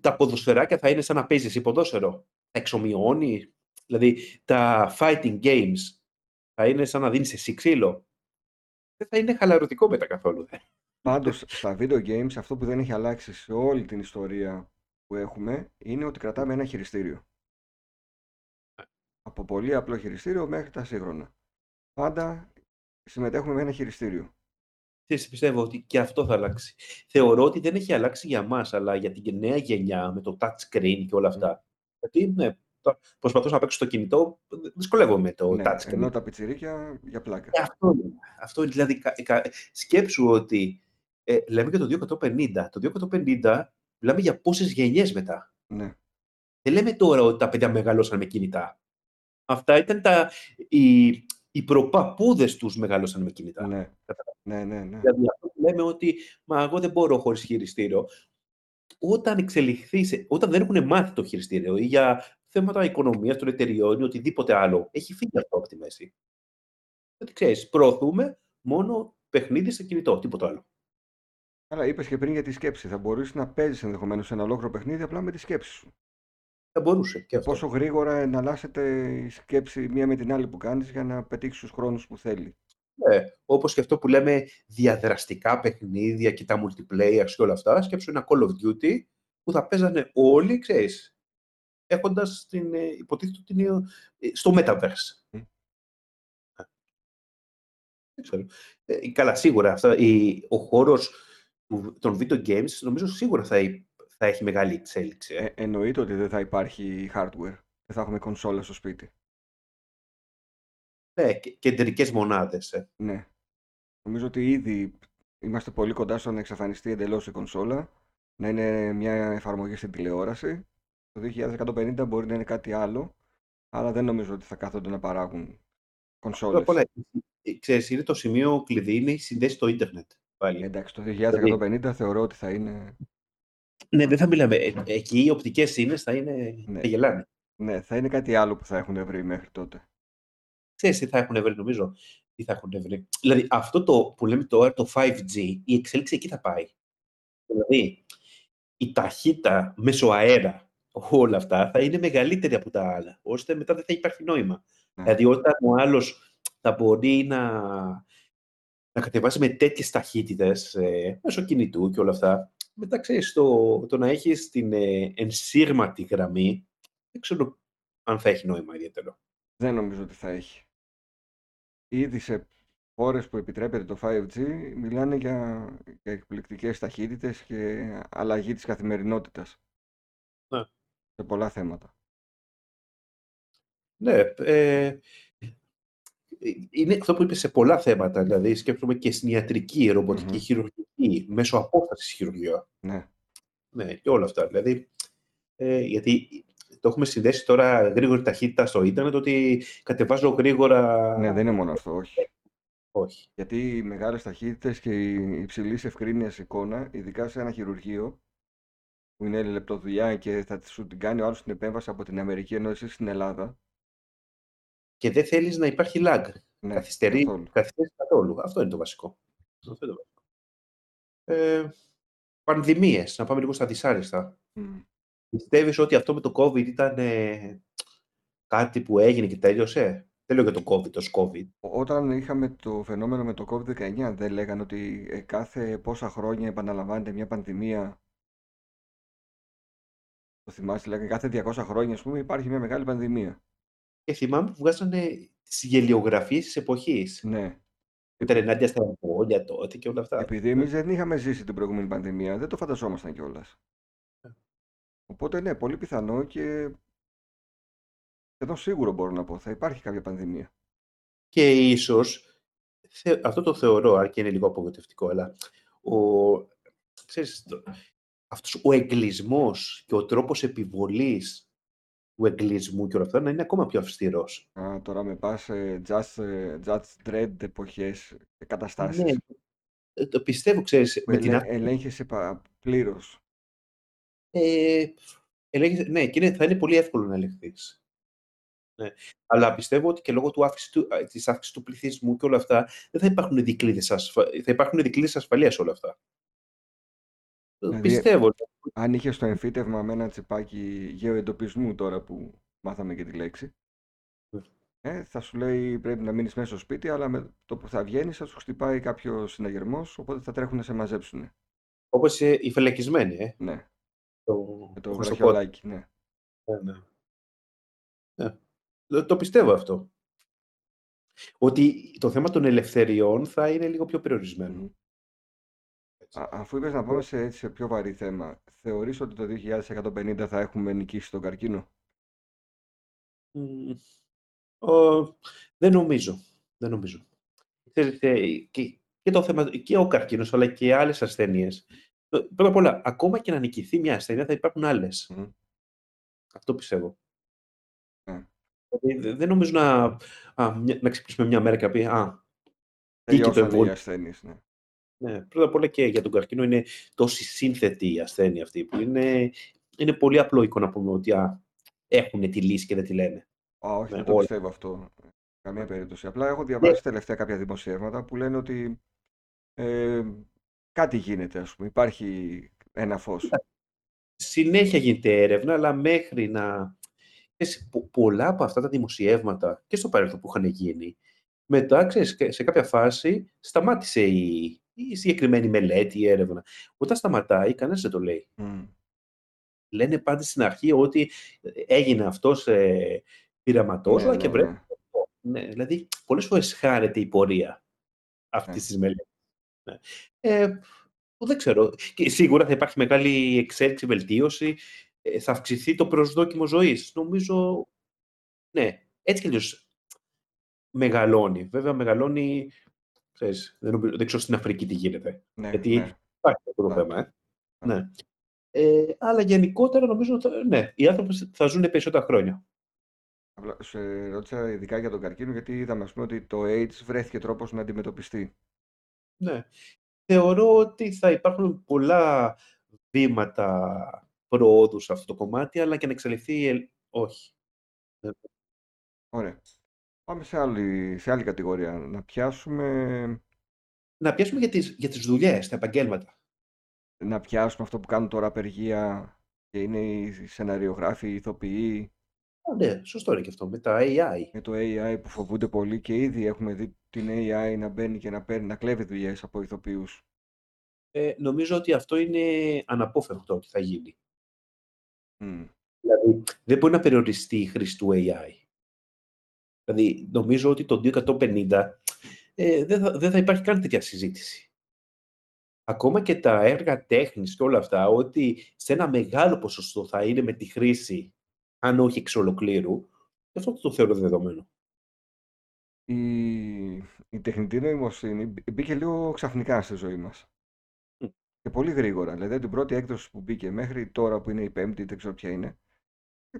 τα ποδοσφαιράκια θα είναι σαν να παίζεις εσύ ποδόσφαιρο. Θα εξομοιώνεις. Δηλαδή, τα fighting games θα είναι σαν να δίνεις εσύ ξύλο. Δεν θα είναι χαλαρωτικό μετά καθόλου. δε. Πάντως, στα video games αυτό που δεν έχει αλλάξει σε όλη την ιστορία που έχουμε είναι ότι κρατάμε ένα χειριστήριο. Από πολύ απλό χειριστήριο μέχρι τα σύγχρονα. Πάντα συμμετέχουμε με ένα χειριστήριο. Ξέρεις, πιστεύω ότι και αυτό θα αλλάξει. Θεωρώ ότι δεν έχει αλλάξει για μας, αλλά για την νέα γενιά με το touch screen και όλα αυτά. Γιατί ναι, το- προσπαθώ να παίξω στο κινητό, δυσκολεύομαι με το Ναι, touch screen. ενώ τα πιτσιρίκια για πλάκα. Ε, αυτό είναι. Αυτό είναι. Δηλαδή, κα- κα- σκέψου ότι ε, λέμε για το 2150. Το 2150 μιλάμε για πόσες γενιές μετά. Ναι. Δεν λέμε τώρα ότι τα παιδιά μεγαλώσαν με κινητά. Αυτά ήταν τα, οι, οι προπαπούδες τους μεγαλώσαν με κινητά. Ναι. Ναι, ναι, ναι. Δηλαδή αυτό που λέμε ότι μα εγώ δεν μπορώ χωρίς χειριστήριο. Όταν εξελιχθεί, σε- όταν δεν έχουν μάθει το χειριστήριο ή για θέματα οικονομίας των εταιριών ή οτιδήποτε άλλο, έχει φύγει αυτό από τη μέση. Γιατί ξέρεις, προωθούμε μόνο παιχνίδι σε κινητό, τίποτα άλλο. Αλλά είπες και πριν για τη σκέψη. Θα μπορείς να παίζεις ενδεχομένως ένα ολόκληρο παιχνίδι απλά με τη σκέψη σου. Θα μπορούσε και αυτό. Πόσο γρήγορα εναλλάσσεται η σκέψη μία με την άλλη που κάνεις για να πετύχεις τους χρόνους που θέλει. Ναι, όπως και αυτό που λέμε διαδραστικά παιχνίδια και τα multiplayer και όλα αυτά, σκέψου ένα Call of Duty που θα παίζανε όλοι, ξέρεις, έχοντας την, ε, υποτίθεται ότι είναι ε, στο Metaverse. Μμ. Δεν ξέρω. Ε, καλά, σίγουρα αυτά, η, ο χώρος του- των video games νομίζω σίγουρα θα, υ- θα έχει μεγάλη εξέλιξη. ε. Ε, εννοείται ότι δεν θα υπάρχει hardware. Δεν θα έχουμε κονσόλα στο σπίτι. Ναι, και, κεντρικές μονάδες. ε. Ναι. Νομίζω ότι ήδη είμαστε πολύ κοντά στο να εξαφανιστεί εντελώς η κονσόλα. Να είναι μια εφαρμογή στην τηλεόραση. Το 2150 μπορεί να είναι κάτι άλλο. Αλλά δεν νομίζω ότι θα κάθονται να παράγουν Πρώτα κονσόλες. απ' όλα, ε, ξέρεις, είναι το σημείο κλειδί, είναι η συνδέση στο ίντερνετ. Πάλι. Εντάξει, το 2150 θεωρώ ότι θα είναι. Ναι, δεν θα μιλάμε. Ε, εκεί οι οπτικές ίνες θα είναι. Ναι. θα γελάνε. Ναι, θα είναι κάτι άλλο που θα έχουν βρει μέχρι τότε. Ξέρεις τι θα έχουν βρει, νομίζω. Τι θα έχουν βρει. Δηλαδή, αυτό το που λέμε τώρα, το 5G, η εξέλιξη εκεί θα πάει. Δηλαδή, η ταχύτητα μέσω αέρα, όλα αυτά, θα είναι μεγαλύτερη από τα άλλα, ώστε μετά δεν θα υπάρχει νόημα. Ναι. Δηλαδή, όταν ο άλλος θα μπορεί να, να κατεβάσει με τέτοιες ταχύτητες ε, μέσω κινητού και όλα αυτά, μετά ξέρεις, το, το να έχεις την ε, ενσύρματη γραμμή, δεν ξέρω αν θα έχει νόημα ιδιαίτερο. Δεν νομίζω ότι θα έχει. Ήδη σε χώρες που επιτρέπεται το 5G μιλάνε για, για εκπληκτικές ταχύτητες και αλλαγή της καθημερινότητας. Ναι. Σε πολλά θέματα. Ναι, ε, είναι αυτό που είπες σε πολλά θέματα, δηλαδή σκέφτομαι και στην ιατρική, ρομποτική, Μμμ. χειρουργική, μέσω απόστασης χειρουργία. Ναι. Ναι, και όλα αυτά. Δηλαδή, ε, γιατί το έχουμε συνδέσει τώρα γρήγορη ταχύτητα στο ίντερνετ, ότι κατεβάζω γρήγορα... ναι, δεν είναι μόνο αυτό, όχι. Όχι. Γιατί οι μεγάλες ταχύτητες και η υψηλής ευκρίνειας εικόνα, ειδικά σε ένα χειρουργείο, που είναι λεπτοδουλειά και θα σου την κάνει ο άλλος την επέμβαση από την Αμερική ενώ εσύ στην Ελλάδα. Και δεν θέλεις να υπάρχει lag. Ναι, Καθυστερεί, καθόλου. καθυστερεί καθόλου. Αυτό είναι το βασικό. Αυτό είναι το βασικό. Ε, πανδημίες, να πάμε λίγο στα δυσάρεστα. Μμ. Πιστεύεις ότι αυτό με το COVID ήταν ε, κάτι που έγινε και τέλειωσε; Δεν λέω για το COVID, το COVID. Όταν είχαμε το φαινόμενο με το COVID-19 δεν λέγανε ότι ε, κάθε πόσα χρόνια επαναλαμβάνεται μια πανδημία; Το θυμάσαι, λέγανε κάθε 200 χρόνια, ας πούμε, υπάρχει μια μεγάλη πανδημία. Και θυμάμαι που βγάζανε τις γελιογραφίες της εποχής. Ναι. Που ήταν ενάντια στα εμβόλια τότε και όλα αυτά. Επειδή εμείς δεν είχαμε ζήσει την προηγούμενη πανδημία, δεν το φανταζόμασταν κιόλας. Οπότε ναι, πολύ πιθανό και εδώ σίγουρο μπορώ να πω, θα υπάρχει κάποια πανδημία. Και ίσως, θε- αυτό το θεωρώ, αν και είναι λίγο απογοητευτικό, αλλά ο, ξέρεις, το, αυτός ο εγκλισμός και ο τρόπος επιβολής του εγκλισμού και όλα αυτά να είναι ακόμα πιο αυστηρός. Α, τώρα με πας σε Just, ε, Just Dread εποχές και καταστάσεις. Ναι, ε, το πιστεύω, ξέρεις, που με την ελέ, αύξηση ελέγχεσαι πλήρως. Ε, ελέγχεσαι- ναι, και είναι, θα είναι πολύ εύκολο να ελεγχθείς. Ναι. Αλλά πιστεύω ότι και λόγω του αύξηση του, α, της αύξησης του πληθυσμού και όλα αυτά, δεν θα υπάρχουν δικλείδες, ασφα... θα υπάρχουν δικλείδες ασφαλείας όλα αυτά. Ε, Δηλαδή, Πιστεύω. αν είχε το εμφύτευμα με ένα τσιπάκι γεωεντοπισμού τώρα που μάθαμε και τη λέξη, Ναι. ε, θα σου λέει πρέπει να μείνεις μέσα στο σπίτι, αλλά με το που θα βγαίνεις θα σου χτυπάει κάποιο συναγερμός, οπότε θα τρέχουν να σε μαζέψουν. Όπως ε, οι φελεκισμένοι, ε, Ναι, το, με το το Χριστοπόδι. βραχιολάκι, ναι. Ναι, ναι. Ναι. Το- Το πιστεύω αυτό. Ότι το θέμα των ελευθεριών θα είναι λίγο πιο περιορισμένο. Μμμ. Α, αφού είπες να πάμε σε, έτσι, σε πιο βαρύ θέμα, θεωρείς ότι το 2150 θα έχουμε νικήσει τον καρκίνο; Μμ, ο, δεν νομίζω. Δεν νομίζω. Ξέρεις, ε, και, και το θέμα, και ο καρκίνος, αλλά και άλλες ασθένειες. Ε, Πρώτα απ' όλα, ακόμα και να νικηθεί μια ασθένεια, θα υπάρχουν άλλες. Μμ. Αυτό πιστεύω. Ναι. Δηλαδή, δε- δεν νομίζω να, α, μια- να ξυπνήσουμε μια μέρα και να πει «Α, τίκη το Τελειώσανε οι εμβόλιο». ασθένειες, ναι. Ναι, πρώτα απ' όλα και για τον καρκίνο είναι τόση σύνθετη η ασθένεια αυτή που είναι, είναι πολύ απλοϊκό να πούμε ότι α, έχουν τη λύση και δεν τη λένε. Α, όχι, Ναι, δεν το όλα. πιστεύω αυτό. Καμία περίπτωση. Απλά έχω διαβάσει τελευταία κάποια δημοσιεύματα που λένε ότι ε, κάτι γίνεται, ας πούμε. Υπάρχει ένα φως. Συνέχεια γίνεται έρευνα, αλλά μέχρι να... ξέρεις, πο- πολλά από αυτά τα δημοσιεύματα και στο παρελθόν που είχαν γίνει, μετά, ξέρεις, και σε κάποια φάση σταμάτησε η, η συγκεκριμένη μελέτη, η έρευνα. Όταν σταματάει, κανένας δεν το λέει. Μμ. Λένε πάντα στην αρχή ότι έγινε αυτός ε, πειραματός, Ναι, αλλά και ναι, βρε... ναι. Ναι, δηλαδή, πολλές φορές χάνεται η πορεία αυτής Ναι. της μελέτης. Ναι. Ε, που δεν ξέρω. Και σίγουρα θα υπάρχει μεγάλη εξέλιξη, βελτίωση, ε, θα αυξηθεί το προσδόκιμο ζωής. Νομίζω, ναι, έτσι κι αλλιώς μεγαλώνει. Βέβαια, μεγαλώνει, ξέρεις, δεν, νομίζω, δεν ξέρω στην Αφρική τι γίνεται. Ναι, γιατί ναι. υπάρχει αυτό το Ναι. θέμα, ε. Ναι. Ναι. Ε, αλλά γενικότερα νομίζω, ότι, ναι, οι άνθρωποι θα ζουν περισσότερα χρόνια. Απλά σε ρώτησα ειδικά για τον καρκίνο γιατί είδαμε ας πούμε, ότι το AIDS βρέθηκε τρόπος να αντιμετωπιστεί. Ναι. Θεωρώ ότι θα υπάρχουν πολλά βήματα προόδου σε αυτό το κομμάτι, αλλά και να εξελιχθεί, ε, όχι. Ε, Ωραία. Πάμε σε άλλη, σε άλλη κατηγορία. Να πιάσουμε, Να πιάσουμε για τις, για τις δουλειές, τα επαγγέλματα. να πιάσουμε αυτό που κάνουν τώρα απεργία και είναι οι σεναριογράφοι, οι ηθοποιοί Α, ναι, σωστό είναι και αυτό, με τα AI. με το AI που φοβούνται πολύ και ήδη έχουμε δει την AI να μπαίνει και να παίρνει, να κλέβει δουλειές από ηθοποιούς. Ε, νομίζω ότι αυτό είναι αναπόφευκτο ότι θα γίνει. Μμ. Δηλαδή, δεν μπορεί να περιοριστεί η χρήση του AI. Δηλαδή, νομίζω ότι το 2150 ε, δεν, θα, δεν θα υπάρχει καν τέτοια συζήτηση. Ακόμα και τα έργα τέχνης και όλα αυτά, ότι σε ένα μεγάλο ποσοστό θα είναι με τη χρήση, αν όχι εξ ολοκλήρου, αυτό το θεωρώ δεδομένο. Η, η τεχνητή νοημοσύνη μπ- μπήκε λίγο ξαφνικά στη ζωή μας. Μμ. Και πολύ γρήγορα. Δηλαδή την πρώτη έκδοση που μπήκε μέχρι τώρα που είναι η πέμπτη, δεν ξέρω ποια είναι,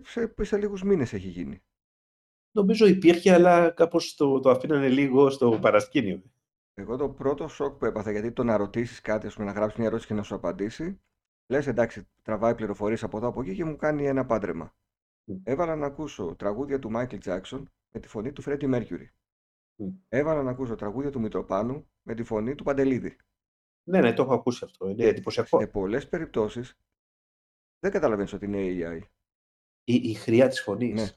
σε, σε λίγους μήνες έχει γίνει. Νομίζω υπήρχε, αλλά κάπως το, το αφήνανε λίγο στο παρασκήνιο. Εγώ το πρώτο σοκ που έπαθα, γιατί το να ρωτήσεις κάτι, ας πούμε, να γράψεις μια ερώτηση και να σου απαντήσει, λες εντάξει, τραβάει πληροφορίες από εδώ από εκεί και μου κάνει ένα πάντρεμα. Μμ. Έβαλα να ακούσω τραγούδια του Michael Jackson με τη φωνή του Freddie Mercury. Μμ. Έβαλα να ακούσω τραγούδια του Μητροπάνου με τη φωνή του Παντελίδη. Ναι, ναι, το έχω ακούσει αυτό. Είναι Και εντυπωσιακό. σε πολλές περιπτώσεις δεν καταλαβαίνεις ότι είναι AI. Η, η χρειά της φωνής. Ναι.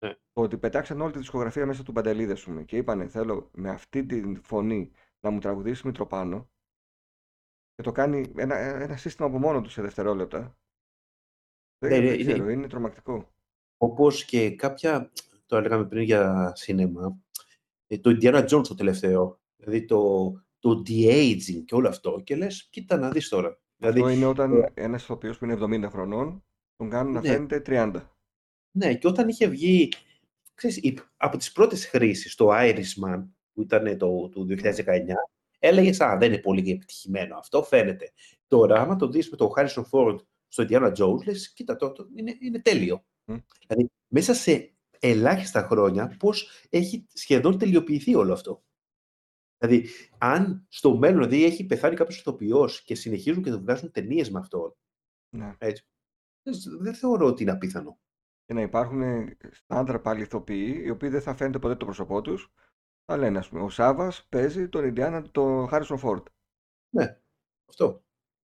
Ναι. Το ότι πετάξαν όλη τη δισκογραφία μέσα του Παντελίδη, ας πούμε, και είπανε θέλω με αυτή τη φωνή να μου τραγουδήσει Μητροπάνο και το κάνει ένα, ένα σύστημα από μόνο του σε δευτερόλεπτα. Δεν, Ναι, δεν είναι- ξέρω, είναι τρομακτικό. Όπως και κάποια, το έλεγαμε πριν για σινέμα, ε, το Indiana Jones το τελευταίο, δηλαδή το, το de-aging και όλο αυτό. Και λες, κοίτα να δεις τώρα. Δηλαδή, Αυτό είναι όταν ένας ηθοποιός που είναι 70 χρονών τον κάνουν να Ναι. φαίνεται 30. Ναι, και όταν είχε βγει, ξέρεις, η- από τις πρώτες χρήσεις, το Irishman, που ήταν το, του 2019, έλεγε Α, δεν είναι πολύ επιτυχημένο αυτό, φαίνεται. Τώρα, άμα το δεις με τον Harrison Ford στο Indiana Jones, λες, κοίτα, το, το, είναι, είναι τέλειο. Mm. Δηλαδή, μέσα σε ελάχιστα χρόνια, πώς έχει σχεδόν τελειοποιηθεί όλο αυτό. Δηλαδή, αν στο μέλλον δηλαδή, έχει πεθάνει κάποιος ηθοποιός και συνεχίζουν και το βγάζουν ταινίες με αυτό. Ναι. Έτσι, δεν θεωρώ ότι είναι απίθανο. Και να υπάρχουν άντρα πάλι ηθοποιοί, οι οποίοι δεν θα φαίνεται ποτέ το πρόσωπό τους. Θα λένε, ας πούμε, ο Σάβα παίζει τον Ιντιάνα, τον Χάρισον Φόρντ. Ναι, αυτό.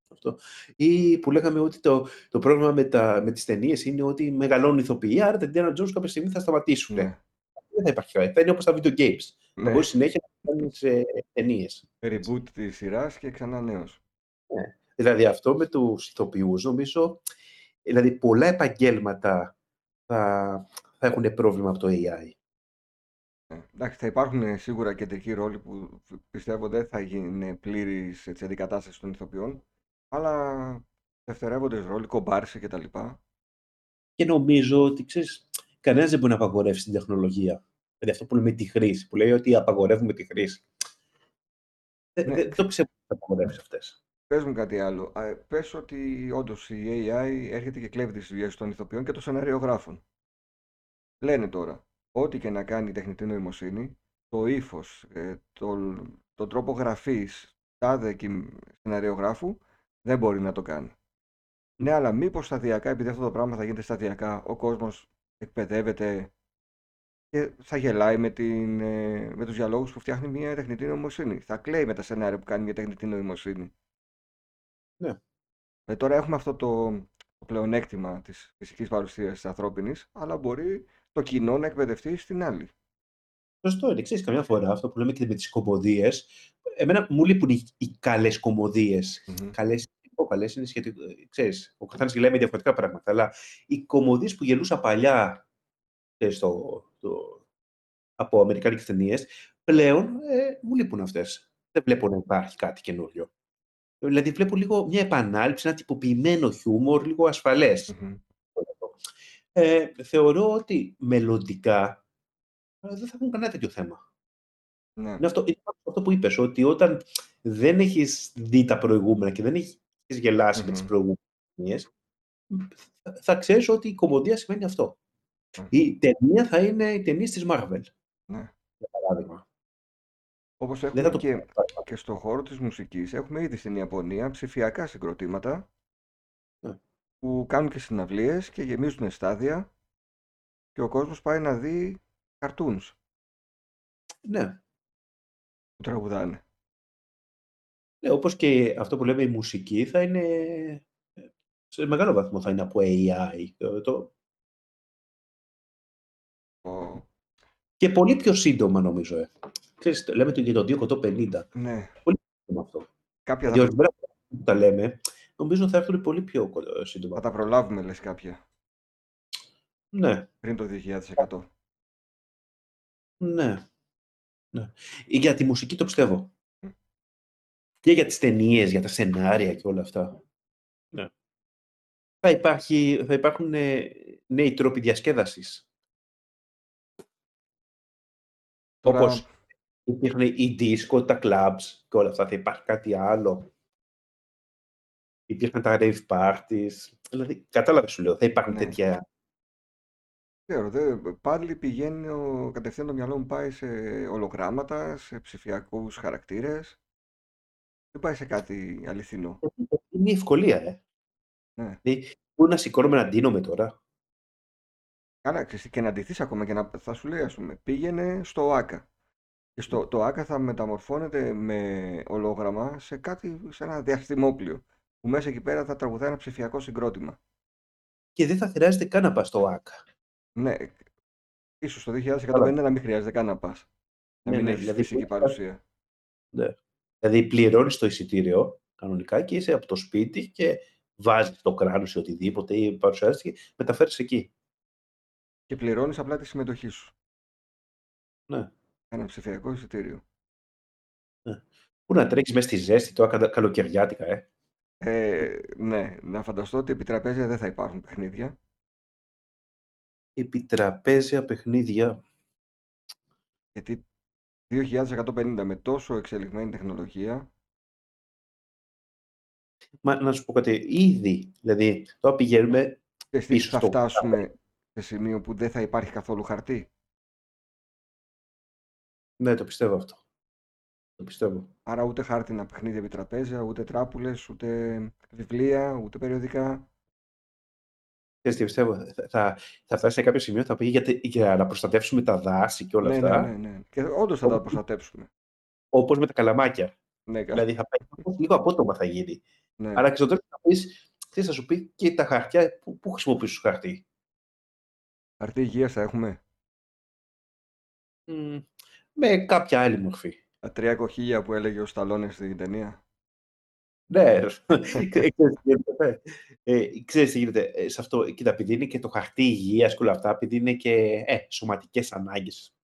αυτό. Ή που λέγαμε ότι το, το πρόβλημα με, τα, με τις ταινίες είναι ότι μεγαλώνουν ηθοποιοί, άρα τα Indiana Jones κάποια στιγμή θα σταματήσουν. Ναι. Δεν θα υπάρχει κάτι. Θα είναι όπως τα video games. Ναι. Θα μπορείς συνέχεια να κάνεις ε, ταινίες. Reboot τη σειράς και ξανά νέος. Ναι. Δηλαδή αυτό με τους ηθοποιούς νομίζω, δηλαδή πολλά επαγγέλματα θα, θα έχουν πρόβλημα από το AI. Ναι. Εντάξει, θα υπάρχουν ε, σίγουρα κεντρικοί ρόλοι που πιστεύω δεν θα γίνει πλήρης αντικατάστασης των ηθοποιών, αλλά δευτερεύοντες ρόλοι, κομπάρσε κτλ. Και νομίζω ότι ξέρεις, κανένας δεν μπορεί να απαγορεύσει την τεχνολογία. Δηλαδή αυτό που λέμε τη χρήση, που λέει ότι απαγορεύουμε τη χρήση. Δεν, Ναι. δεν το πιστεύω ότι θα απαγορεύσει αυτές. Πες μου κάτι άλλο. Α, Πες ότι όντως η AI έρχεται και κλέβει τις δουλειές των ηθοποιών και των σεναριογράφων. Λένε τώρα, ό,τι και να κάνει η τεχνητή νοημοσύνη, το ύφος, το, τον τρόπο γραφής τάδε κι σεναριογράφου δεν μπορεί να το κάνει. Ναι, αλλά μήπως σταδιακά, επειδή αυτό το πράγμα θα γίνεται σταδιακά, ο κόσμος εκπαιδεύεται και θα γελάει με, την, ε, με τους διαλόγους που φτιάχνει μια τεχνητή νοημοσύνη. Θα κλαίει με τα σενάρια που κάνει μια τεχνητή νοημοσύνη. Ναι. Ε, τώρα έχουμε αυτό το, το πλεονέκτημα της φυσικής παρουσίας της ανθρώπινης, αλλά μπορεί το κοινό να εκπαιδευτεί στην άλλη. Σωστό είναι. Ξέρεις, καμιά φορά αυτό που λέμε και με τις κομμωδίες, εμένα μου λείπουν οι, οι καλές κομμωδίες. Μμμ. Καλές, ο καλές είναι σχετικό, ε, ξέρεις, ο καθένας γελάει με διαφορετικά πράγματα, αλλά οι κομμωδίες που γελούσα παλιά ξέρεις, στο, το, από αμερικάνικες ταινίες, πλέον ε, μου λείπουν αυτές. Δεν βλέπω να υπάρχει κάτι καινούριο. Δηλαδή βλέπω λίγο μια επανάληψη, ένα τυποποιημένο χιούμορ, λίγο ασφαλές. Μμμ. Ε, θεωρώ ότι μελλοντικά ε, δεν θα έχουν κανένα τέτοιο θέμα. Ναι. Είναι αυτό, είναι αυτό που είπες, ότι όταν δεν έχεις δει τα προηγούμενα και δεν έχεις γελάσει με τις Μμμ. προηγούμενες ταινίες, θα, θα ξέρεις ότι η κομμωδία σημαίνει αυτό. Μμ. Η ταινία θα είναι οι ταινίες της Marvel, Ναι. Για παράδειγμα. Όπως Δεν έχουμε θα το και, και στον χώρο της μουσικής, έχουμε ήδη στην Ιαπωνία ψηφιακά συγκροτήματα Ναι. που κάνουν και συναυλίες και γεμίζουν στάδια και ο κόσμος πάει να δει cartoons Ναι. που τραγουδάνε. ναι, όπως και αυτό που λέμε η μουσική θα είναι, ε, σε μεγάλο βαθμό θα είναι από AI. Το, το- Ο- και πολύ πιο σύντομα νομίζω. Ε. Ξέρεις, λέμε το για το 250. Ναι, με αυτό. κάποια Δηλαδή, θα, ορισμένα πράγματα που τα λέμε, νομίζω θα έρθουν πολύ πιο κο- θα σύντομα. τα προλάβουμε λες κάποια Ναι, πριν το 2100. ναι, ναι. Ή Για τη μουσική το πιστεύω. Μμ. Και για τις ταινίες, για τα σενάρια και όλα αυτά. Ναι. Θα, υπάρχει, θα υπάρχουν ε, νέοι τρόποι διασκέδασης. Τώρα, Όπως υπήρχαν οι disco, τα clubs και όλα αυτά. Θα υπάρχει κάτι άλλο. Υπήρχαν τα rave parties. Δηλαδή, κατάλαβες σου λέω, θα υπάρχουν Ναι. τέτοια ξέρω, δε, πάλι πηγαίνει ο, κατευθείαν το μυαλό μου πάει σε ολογράμματα, σε ψηφιακούς χαρακτήρες. Δεν πάει σε κάτι αληθινό. Είναι η ευκολία, ε. Ναι. Δηλαδή, πού να σηκώνομαι να ντύνομαι τώρα. Καλά, ξέρεις, και να ντυθείς ακόμα και να θα σου λέει, ας πούμε, πήγαινε στο ΆΚΑ. Και στο, το ΆΚΑ θα μεταμορφώνεται με ολόγραμμα σε κάτι, σε ένα διαστημόπλιο. Που μέσα εκεί πέρα θα τραγουδάει ένα ψηφιακό συγκρότημα. Και δεν θα χρειάζεται καν να πας στο ΆΚΑ. Ναι, ίσως το 2150 Καλά. να μην χρειάζεται καν να πας. Να Ναι, μην ναι, έχεις δηλαδή, φυσική μπορεί- παρουσία. Ναι. Δηλαδή, πληρώνεις το εισιτήριο κανονικά και είσαι από το σπίτι και βάζεις το κράνος ή οτιδήποτε ή παρουσιάζεσαι και μεταφέρεις εκεί. Και πληρώνεις απλά τη συμμετοχή σου. Ναι. Ένα ψηφιακό εισιτήριο. Πού να τρέξεις μέσα στη ζέστη τώρα καλα- καλοκαιριάτικα, ε. Ε, ναι, να φανταστώ ότι επί τραπέζια δεν θα υπάρχουν παιχνίδια. Επί τραπέζια παιχνίδια. Γιατί 2150 με τόσο εξελιγμένη τεχνολογία. Μα να σου πω κάτι, ήδη, δηλαδή, τώρα πηγαίνουμε Εσύ πίσω θα στο... φτάσουμε σε σημείο που δεν θα υπάρχει καθόλου χαρτί; Ναι, το πιστεύω αυτό. Το πιστεύω. Άρα ούτε χάρτινα παιχνίδια επί τραπέζια, ούτε τράπουλες, ούτε βιβλία, ούτε περιοδικά. Ξέρεις τι πιστεύω, θα, θα, θα φτάσει σε κάποιο σημείο, θα πει για, τε- για να προστατεύσουμε τα δάση και όλα Ναι, αυτά, ναι, ναι, ναι. Και όντως θα τα Όπου- προστατέψουμε. όπως με τα καλαμάκια. Ναι, κα- Δηλαδή θα πάει κάπως λίγο απότομα θα γίνει. ναι. Αλλά και στο τέλος θα πεις, ξέρεις, θα σου πει και τα χαρτιά, πού, πού χρησιμοποιήσεις το χαρτί; Χαρτί υγείας θα έχουμε; Μμ, με κάποια άλλη μορφή. Τα τρία κοχύλια που έλεγε ο Σταλόνε στην ταινία. Ναι, ξέρεις τι γίνεται. Ε, ξέρεις τι γίνεται ε, σε αυτό. Κοίτα, επειδή είναι και το χαρτί υγείας και όλα αυτά, επειδή είναι και ε, σωματικές ανάγκες.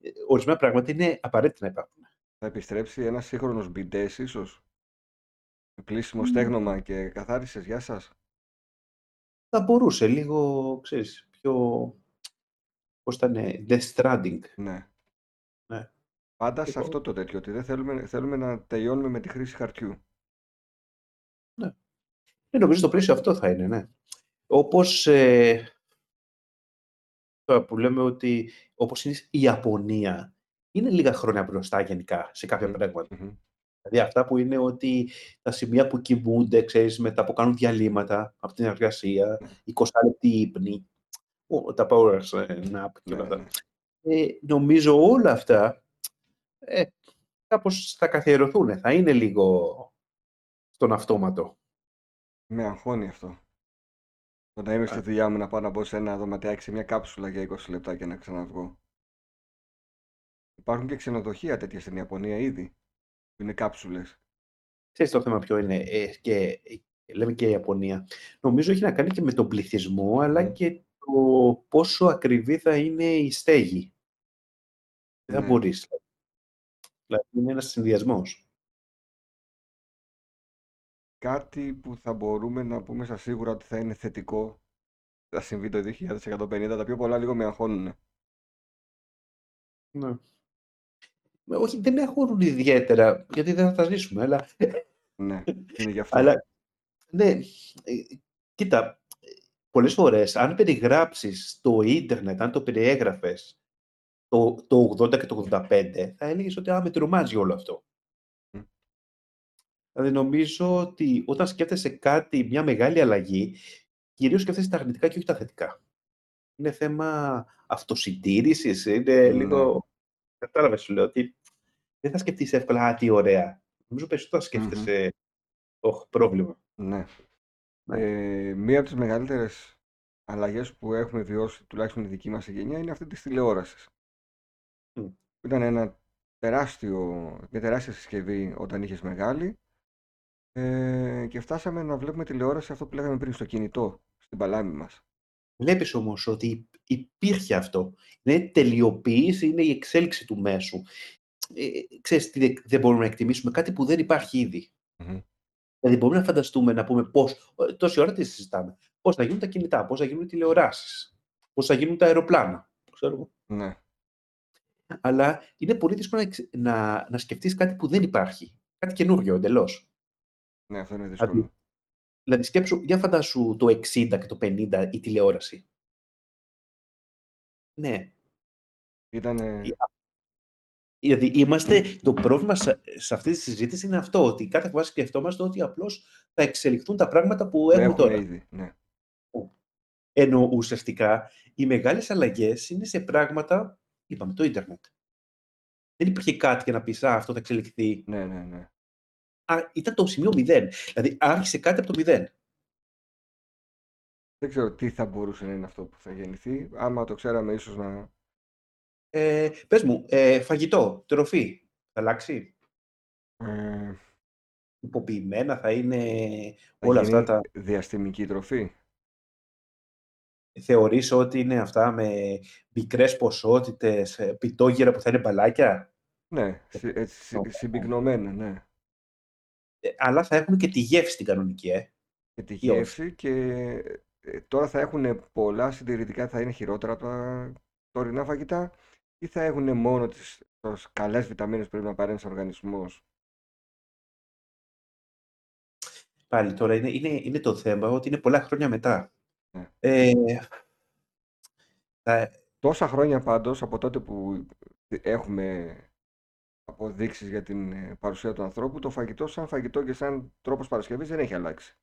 Ε, ορισμένα πράγματα είναι απαραίτητα να υπάρχουν. Θα επιστρέψει ένας σύγχρονος μπιντές, ίσως; Με πλήσιμο Μμ. στέγνομα και καθάρισες. Γεια σας. Θα μπορούσε λίγο, ξέρεις, πιο... Πώς ήταν, Death Stranding. Ναι. Ναι. Πάντα σε Εγώ- αυτό το τέτοιο. Ότι δεν θέλουμε, θέλουμε να τελειώνουμε με τη χρήση χαρτιού. Ε, νομίζω το πλαίσιο αυτό θα είναι, ναι. Όπως ε, τώρα που λέμε ότι όπως είναι η Ιαπωνία, είναι λίγα χρόνια μπροστά γενικά σε κάποια Μμμ. πράγματα. Μμμ. Δηλαδή αυτά που είναι ότι τα σημεία που κοιμούνται, ξέρεις, μετά που κάνουν διαλύματα από την εργασία, 20 λεπτή ύπνη, ο- τα power ε, nap και Ναι, όλα αυτά. ναι. Ε, νομίζω όλα αυτά ε, κάπως θα καθιερωθούν, θα είναι λίγο στον αυτόματο. Με αγχώνει αυτό. Το να είμαι στη Α. δουλειά μου να πάω να μπω σε ένα δωματιάκι σε μια κάψουλα για 20 λεπτά και να ξαναβγώ. Υπάρχουν και ξενοδοχεία τέτοια στην Ιαπωνία ήδη. Που είναι κάψουλες. Ξέρεις το θέμα ποιο είναι ε, και ε, λέμε και η Ιαπωνία. Νομίζω έχει να κάνει και με τον πληθυσμό, αλλά Μμ. και το πόσο ακριβή θα είναι η στέγη. Δεν θα Ναι. μπορείς. Δηλαδή είναι ένας συνδυασμός. Κάτι που θα μπορούμε να πούμε στα σίγουρα ότι θα είναι θετικό. Θα συμβεί το 2150. Τα πιο πολλά λίγο με αγχώνουν. Ναι. Ε, Όχι, δεν έχουν ιδιαίτερα, γιατί δεν θα τα ζήσουμε, αλλά, Ναι, είναι γι' αυτό. αλλά ναι, ε, κοίτα, ε, πολλές φορές, αν περιγράψεις το ίντερνετ, αν το περιέγραφες το, το 80 και το 85, θα έλεγες ότι α, με τρομάζει όλο αυτό. Μμ. Δηλαδή νομίζω ότι όταν σκέφτεσαι κάτι, μια μεγάλη αλλαγή, κυρίως σκέφτεσαι τα αρνητικά και όχι τα θετικά. Είναι θέμα αυτοσυντήρησης, είναι Ναι. λίγο... Κατάλαβες σου λέω ότι δεν θα σκεφτείς εύκολα, α, τι ωραία. Νομίζω περισσότερο θα Μμμ. σκέφτεσαι, όχι, πρόβλημα. Ναι. Ναι. Ε, μία από τις μεγαλύτερες αλλαγές που έχουμε βιώσει, τουλάχιστον η δική μας γενιά, είναι αυτή της τηλεόρασης. Μμ. Ήταν ένα τεράστιο, μια τεράστια συσκευή όταν είχες μεγάλη ε, και φτάσαμε να βλέπουμε τηλεόραση αυτό που λέγαμε πριν στο κινητό, στην παλάμη μας. Βλέπεις όμως ότι υπήρχε αυτό. Είναι τελειοποίηση, είναι η εξέλιξη του μέσου. Ε, ξέρεις τι δεν- δεν μπορούμε να εκτιμήσουμε κάτι που δεν υπάρχει ήδη. Μμμ. Δηλαδή μπορούμε να φανταστούμε, να πούμε πώς, ε, τόση ώρα τι συζητάμε, πώς θα γίνουν τα κινητά, πώς θα γίνουν οι τηλεοράσεις, πώς θα γίνουν τα αεροπλάνα. Ξέρω εγώ. Ναι, Αλλά είναι πολύ δύσκολο να, εξ- να, να σκεφτείς κάτι που δεν υπάρχει. Κάτι καινούριο εντελώς. ναι, αυτό είναι Δηλαδή, δύσκολο. δηλαδή σκέψου, για φαντάσου το 60 και το 50 η τηλεόραση. Ναι, Ήταν, Δηλαδή, είμαστε, το πρόβλημα σε, σε αυτή τη συζήτηση είναι αυτό, ότι κάθε φορά σκεφτόμαστε ότι απλώς θα εξελιχθούν τα πράγματα που το έχουμε έχουμε τώρα. ήδη, ναι. Ενώ ουσιαστικά οι μεγάλες αλλαγές είναι σε πράγματα, είπαμε, το ίντερνετ. Δεν υπήρχε κάτι για να πεις, α, αυτό θα εξελιχθεί. Ναι, ναι, ναι. Α, ήταν το σημείο μηδέν. Δηλαδή, άρχισε κάτι από το μηδέν. Δεν ξέρω τι θα μπορούσε να είναι αυτό που θα γεννηθεί. Άμα το ξέραμε ίσως να... Ε, πες μου, ε, φαγητό, τροφή, θα αλλάξει; Ε, Υποποιημένα θα είναι θα όλα γίνει αυτά τα... διαστημική τροφή. Θεωρείς ότι είναι αυτά με μικρές ποσότητες, ε, πιτόγυρα που θα είναι μπαλάκια; Ναι, συ- έτσι, συ- συμπυκνωμένα, ναι. Ε, αλλά θα έχουν και τη γεύση την κανονική, ε. Και τη Ή όχι; γεύση και ε, τώρα θα έχουν πολλά συντηρητικά, θα είναι χειρότερα από τα τωρινά φαγητά ή θα έχουν μόνο τις, τόσες καλές βιταμίνες πρέπει να πάρει ένας οργανισμός; Πάλι τώρα είναι, είναι, είναι το θέμα ότι είναι πολλά χρόνια μετά. Ναι. Ε, θα- Τόσα χρόνια πάντως από τότε που έχουμε αποδείξεις για την ε, παρουσία του ανθρώπου, το φαγητό σαν φαγητό και σαν τρόπος παρασκευής δεν έχει αλλάξει.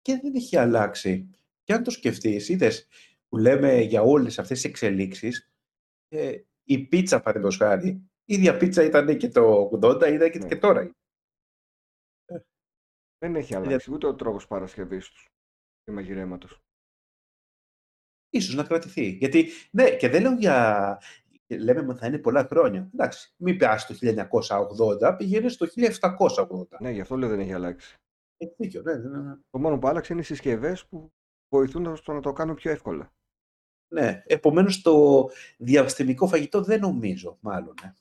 και δεν έχει αλλάξει. Και αν το σκεφτείς, είδες που λέμε για όλες αυτές τις εξελίξεις, ε, η πίτσα, παραδείγματος χάρη, η ίδια πίτσα ήταν και το 80, ήταν και, Ναι. και τώρα. Δεν έχει αλλάξει ούτε ο τρόπος παρασκευής του και μαγειρέματος. Ίσως να κρατηθεί. Γιατί, ναι, και δεν λέω για... Λέμε ότι θα είναι πολλά χρόνια. Εντάξει, μην πας το 1980, πηγαίνεις στο 1780. Ναι, γι' αυτό λέω δεν έχει αλλάξει. Έχει δίκιο, ναι, ναι, ναι. Το μόνο που άλλαξε είναι οι συσκευές που βοηθούν στο να το κάνουν πιο εύκολα. Ναι, επομένως το διαστημικό φαγητό δεν νομίζω, μάλλον. Ναι.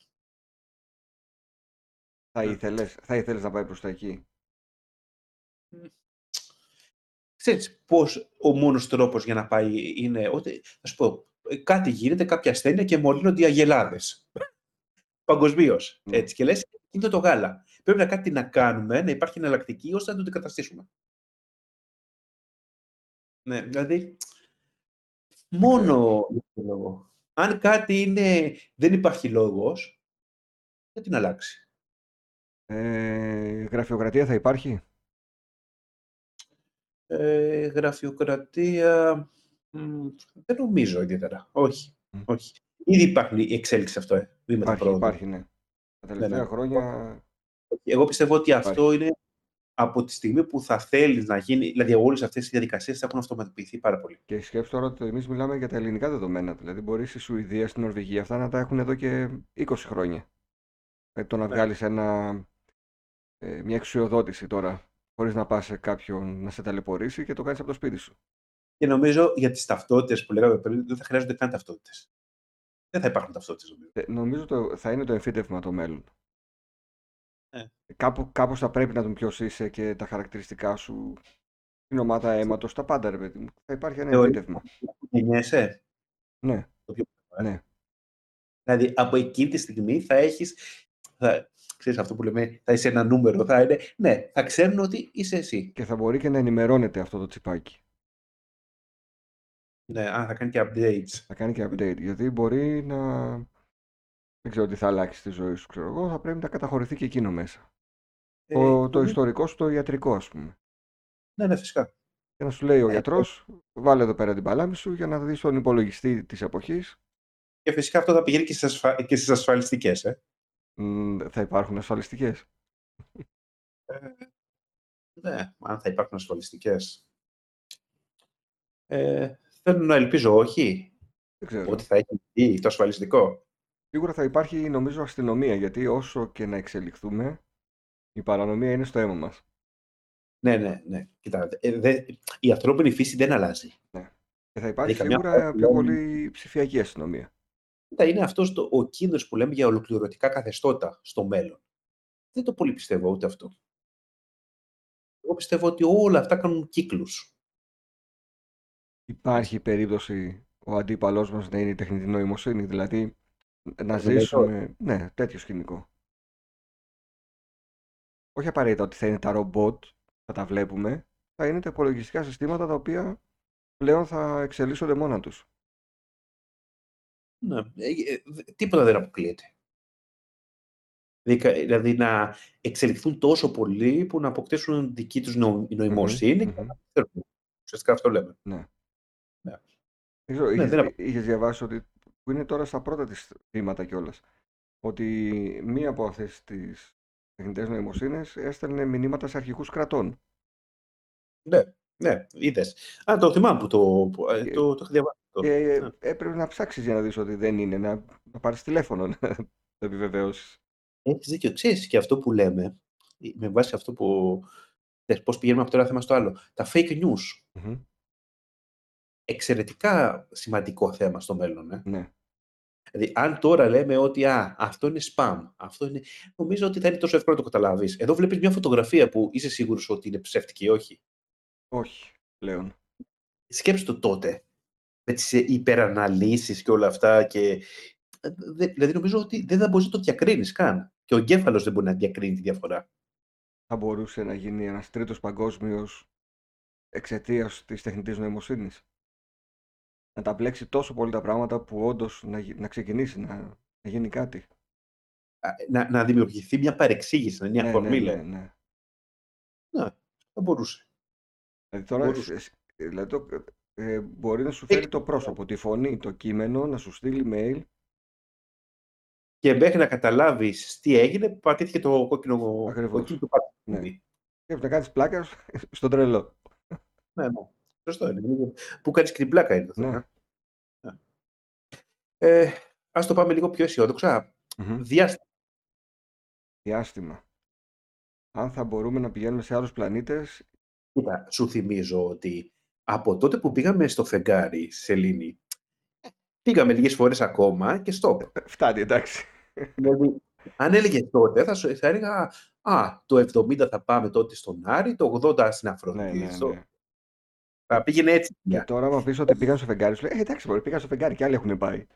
Θα Ναι. ήθελες, θα ήθελες να πάει προς τα εκεί; Ξέρεις πώς ο μόνος τρόπος για να πάει είναι ότι, θα σου πω, ε, κάτι γίνεται, κάποια ασθένεια και μολύνονται οι αγελάδες. Παγκοσμίως. Ναι. Έτσι. Και λες, είναι το γάλα. Πρέπει να κάτι να κάνουμε, να υπάρχει εναλλακτική, ώστε να το αντικαταστήσουμε. Ναι, δηλαδή, μόνο για αυτό το λόγο. Αν κάτι είναι, δεν υπάρχει λόγος, δεν την αλλάξει. Ε, γραφειοκρατία θα υπάρχει; Ε, γραφειοκρατία, μ, δεν νομίζω ιδιαίτερα. Όχι, Μμ. όχι. Ήδη υπάρχει η εξέλιξη αυτό, ε, βήματα Υπάρχει, πρόοδου. υπάρχει, ναι. Τα τελευταία ναι. χρόνια Εγώ πιστεύω ότι αυτό Υπάρχει. είναι από τη στιγμή που θα θέλει να γίνει, δηλαδή όλες αυτές οι διαδικασίες θα έχουν αυτοματοποιηθεί πάρα πολύ. και σκέψου τώρα ότι εμείς μιλάμε για τα ελληνικά δεδομένα. Δηλαδή μπορείς στη Σουηδία, στην Νορβηγία αυτά να τα έχουν εδώ και 20 χρόνια. Δηλαδή το να Ναι. βγάλεις ένα, ε, μια εξουσιοδότηση τώρα χωρίς να πας σε κάποιον να σε ταλαιπωρήσει και το κάνεις από το σπίτι σου. Και νομίζω για τις ταυτότητες που λέγαμε πριν, δεν θα χρειάζονται καν ταυτότητες. Δεν θα υπάρχουν ταυτότητες, νομίζω. Ε, Νομίζω το, θα είναι το εμφύτευμα το μέλλον. Ε. Κάπου, κάπως θα πρέπει να δουν ποιος είσαι και τα χαρακτηριστικά σου, την ομάδα αίματος, τα πάντα ρε παιδί μου. Θα υπάρχει ένα Θεωρεί- εμφύτευμα. Γεννιέσαι. Ναι, Το πιο ε. ναι. Δηλαδή, από εκείνη τη στιγμή θα έχεις, θα, ξέρεις αυτό που λέμε, θα είσαι ένα νούμερο, θα είναι, ναι, θα ξέρουν ότι είσαι εσύ. Και θα μπορεί και να ενημερώνεται αυτό το τσιπάκι. Ναι, α, θα κάνει και updates. Θα κάνει και update. Γιατί μπορεί να. Δεν ξέρω τι θα αλλάξει στη ζωή σου, ξέρω εγώ. Θα πρέπει να καταχωρηθεί και εκείνο μέσα. Ε, το, το νομίζω- ιστορικό σου, το ιατρικό, ας πούμε. Ναι, ναι, φυσικά. Και να σου λέει ο Ε, γιατρός, βάλε εδώ πέρα την παλάμη σου για να δεις τον υπολογιστή της εποχής. Και φυσικά αυτό θα πηγαίνει και στις, ασφα... και στις ασφαλιστικές, ε. Θα υπάρχουν ασφαλιστικές; Ναι, αν θα υπάρχουν ασφαλιστικές. Ε, θέλω να ελπίζω όχι, Δεν ξέρω. ότι θα έχει βγει το ασφαλιστικό. Σίγουρα θα υπάρχει, νομίζω, αστυνομία. Γιατί όσο και να εξελιχθούμε, η παρανομία είναι στο αίμα μας. Ναι, ναι, ναι. Κοιτάξτε, ε, δε- η ανθρώπινη φύση δεν αλλάζει. Και θα υπάρχει καμιά σίγουρα φορά πιο λέμε- πολύ ψηφιακή αστυνομία. Κοίτα, είναι αυτός το, ο κίνδυνος που λέμε για ολοκληρωτικά καθεστώτα στο μέλλον. Δεν το πολύ πιστεύω ούτε αυτό. Εγώ πιστεύω ότι όλα αυτά κάνουν κύκλους. Υπάρχει περίπτωση ο αντίπαλός μας να είναι η τεχνητή νοημοσύνη, δηλαδή να Terminator. ζήσουμε, ναι, τέτοιο σκηνικό. Όχι απαραίτητα ότι θα είναι τα ρομπότ, θα τα βλέπουμε, θα είναι τα υπολογιστικά συστήματα τα οποία πλέον θα εξελίσσονται μόνα τους. Ναι, ε, ε, δε- τίποτα δεν αποκλείεται. Δηλαδή, Δηλαδή να εξελιχθούν τόσο πολύ που να αποκτήσουν δική τους νο- νοημοσύνη Μμμ, και μμμ. να ξέρουν. Ουσιαστικά αυτό λέμε. Ναι. Ναι. Δεν ξέρω, Ναι, είχες, δεν απο- είχες διαβάσει ότι, που είναι τώρα στα πρώτα της βήματα κιόλας, ότι μία από αυτές τις τεχνητές νοημοσύνες έστελνε μηνύματα σε αρχικούς κρατών. Ναι, ναι, είδες. Α, το θυμάμαι που το, που, ε, Και- το, το είχα διαβάσει. αυτό. Και Ναι. έπρεπε να ψάξεις για να δεις ότι δεν είναι, να, να πάρεις τηλέφωνο να το επιβεβαιώσεις. Έχεις δίκιο. Ξέρεις και αυτό που λέμε, ε, με βάση αυτό που... Ξέρεις, πώς πηγαίνουμε από το ένα θέμα στο άλλο. Τα fake news. Μμμ. Εξαιρετικά σημαντικό θέμα στο μέλλον. Ε. Ναι. Δηλαδή, αν τώρα λέμε ότι α, αυτό είναι spam, αυτό είναι... νομίζω ότι θα είναι τόσο εύκολο να το καταλάβεις. Εδώ βλέπεις μια φωτογραφία που είσαι σίγουρος ότι είναι ψεύτικη ή όχι. Όχι, πλέον. Σκέψου το τότε, με τις ε, υπεραναλύσεις και όλα αυτά και δε, δηλαδή νομίζω ότι δεν θα μπορείς να το διακρίνεις καν. Και ο εγκέφαλος δεν μπορεί να διακρίνει τη διαφορά. Θα μπορούσε να γίνει ένας τρίτος παγκόσμιος εξαιτίας της τεχνητής νοημοσύνης. Να τα μπλέξει τόσο πολύ τα πράγματα που όντως να, να ξεκινήσει να, να γίνει κάτι. Να, να δημιουργηθεί μια παρεξήγηση, μια ναι, φορμίλα. Ναι, ναι, ναι. ναι, θα μπορούσε. Δηλαδή τώρα μπορούσε. Δηλαδή το, ε, μπορεί να σου φέρει το πρόσωπο, τη φωνή, το κείμενο, να σου στείλει mail. Και μέχρι να καταλάβεις τι έγινε, πατήθηκε το κόκκινο Ακριβώς. το ναι. Και να κάνεις πλάκα στον τρελό. Ναι, ναι. Σωστό είναι. Που κάνεις και την πλάκα είναι το ναι. θέμα. Ναι. Ε, ας το πάμε λίγο πιο αισιόδοξα. Mm-hmm. Διάστημα. Διάστημα. Αν θα μπορούμε να πηγαίνουμε σε άλλους πλανήτες... Κοίτα, σου θυμίζω ότι από τότε που πήγαμε στο φεγγάρι, Σελήνη, πήγαμε λίγες φορές ακόμα και stop. Ε, φτάνει, εντάξει. Δηλαδή, αν έλεγες τότε, θα, σου, θα έλεγα Α, το 70 θα πάμε τότε στον Άρη, το 80 στην Αφροδίτη. Ναι, ναι, ναι. Θα πήγαινε έτσι. Και τώρα, άμα πεις ότι πήγαν στο φεγγάρι, σου λέει: Ε, εντάξει, μπορεί, πήγαν στο φεγγάρι και άλλοι έχουν πάει.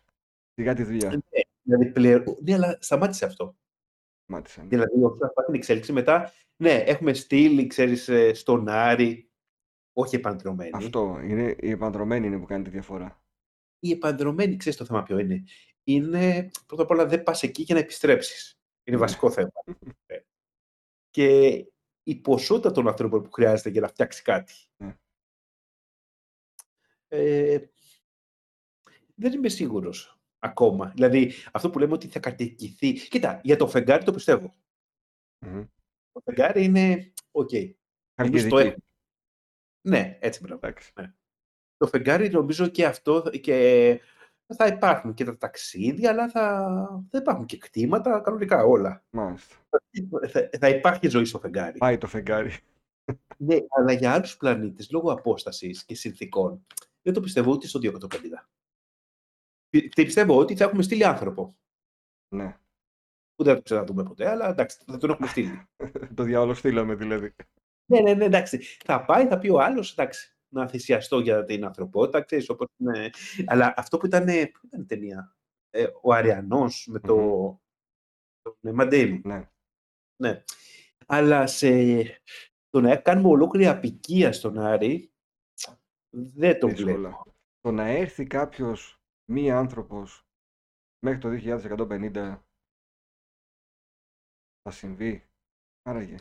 Σιγά τη δουλειά. Ναι, δηλαδή, πλέον, ναι, αλλά σταμάτησε αυτό. Σταμάτησε. Ναι. Δηλαδή, όσον αφορά την εξέλιξη μετά, ναι, έχουμε στείλει, ξέρεις, ε, στον Άρη, όχι επαντρωμένη. Αυτό, είναι, η επαντρωμένη είναι που κάνει τη διαφορά. Η επαντρωμένη, ξέρεις το θέμα ποιο είναι. Είναι, πρώτα απ' όλα, δεν πας εκεί για να επιστρέψεις. Είναι Ναι. βασικό θέμα. Ε, και η ποσότητα των ανθρώπων που χρειάζεται για να φτιάξει κάτι. Ναι. Ε, δεν είμαι σίγουρος ακόμα. Δηλαδή, αυτό που λέμε ότι θα κατοικηθεί. Κοίτα, για το φεγγάρι το πιστεύω. Μμμ. Το φεγγάρι είναι οκέι. Εμείς το Χαλκιδική. έχουμε. Ναι, έτσι μπράβο. Εντάξει. Το φεγγάρι νομίζω και αυτό και θα υπάρχουν και τα ταξίδια, αλλά θα, θα υπάρχουν και κτήματα, κανονικά όλα. Μάλιστα. Θα, θα υπάρχει ζωή στο φεγγάρι. Πάει το φεγγάρι. Ναι, αλλά για άλλους πλανήτες, λόγω απόστασης και συνθήκων, δεν το πιστεύω ούτε στο 2150. Πι- Πιστεύω ότι θα έχουμε στείλει άνθρωπο. Ναι. Που δεν θα το ξαναδούμε ποτέ, αλλά εντάξει, θα τον έχουμε στείλει. το διάολο στείλαμε δηλαδή. ναι, ναι, ναι, εντάξει. Θα πάει, θα πει ο άλλος, εντάξει, να θυσιαστώ για την ανθρωπότητα, ξέρεις, όπως είναι. Αλλά αυτό που ήταν, που ήταν η ταινία, ε, ο Αριανός με το, Μμμ. τον Μαντέιμον. Ναι. Ναι. Αλλά σε το να κάνουμε ολόκληρη απικία στον Άρη, δεν το Δύσκολα. βλέπω. Το να έρθει κάποιος μη άνθρωπος μέχρι το 2150 θα συμβεί. Άραγε.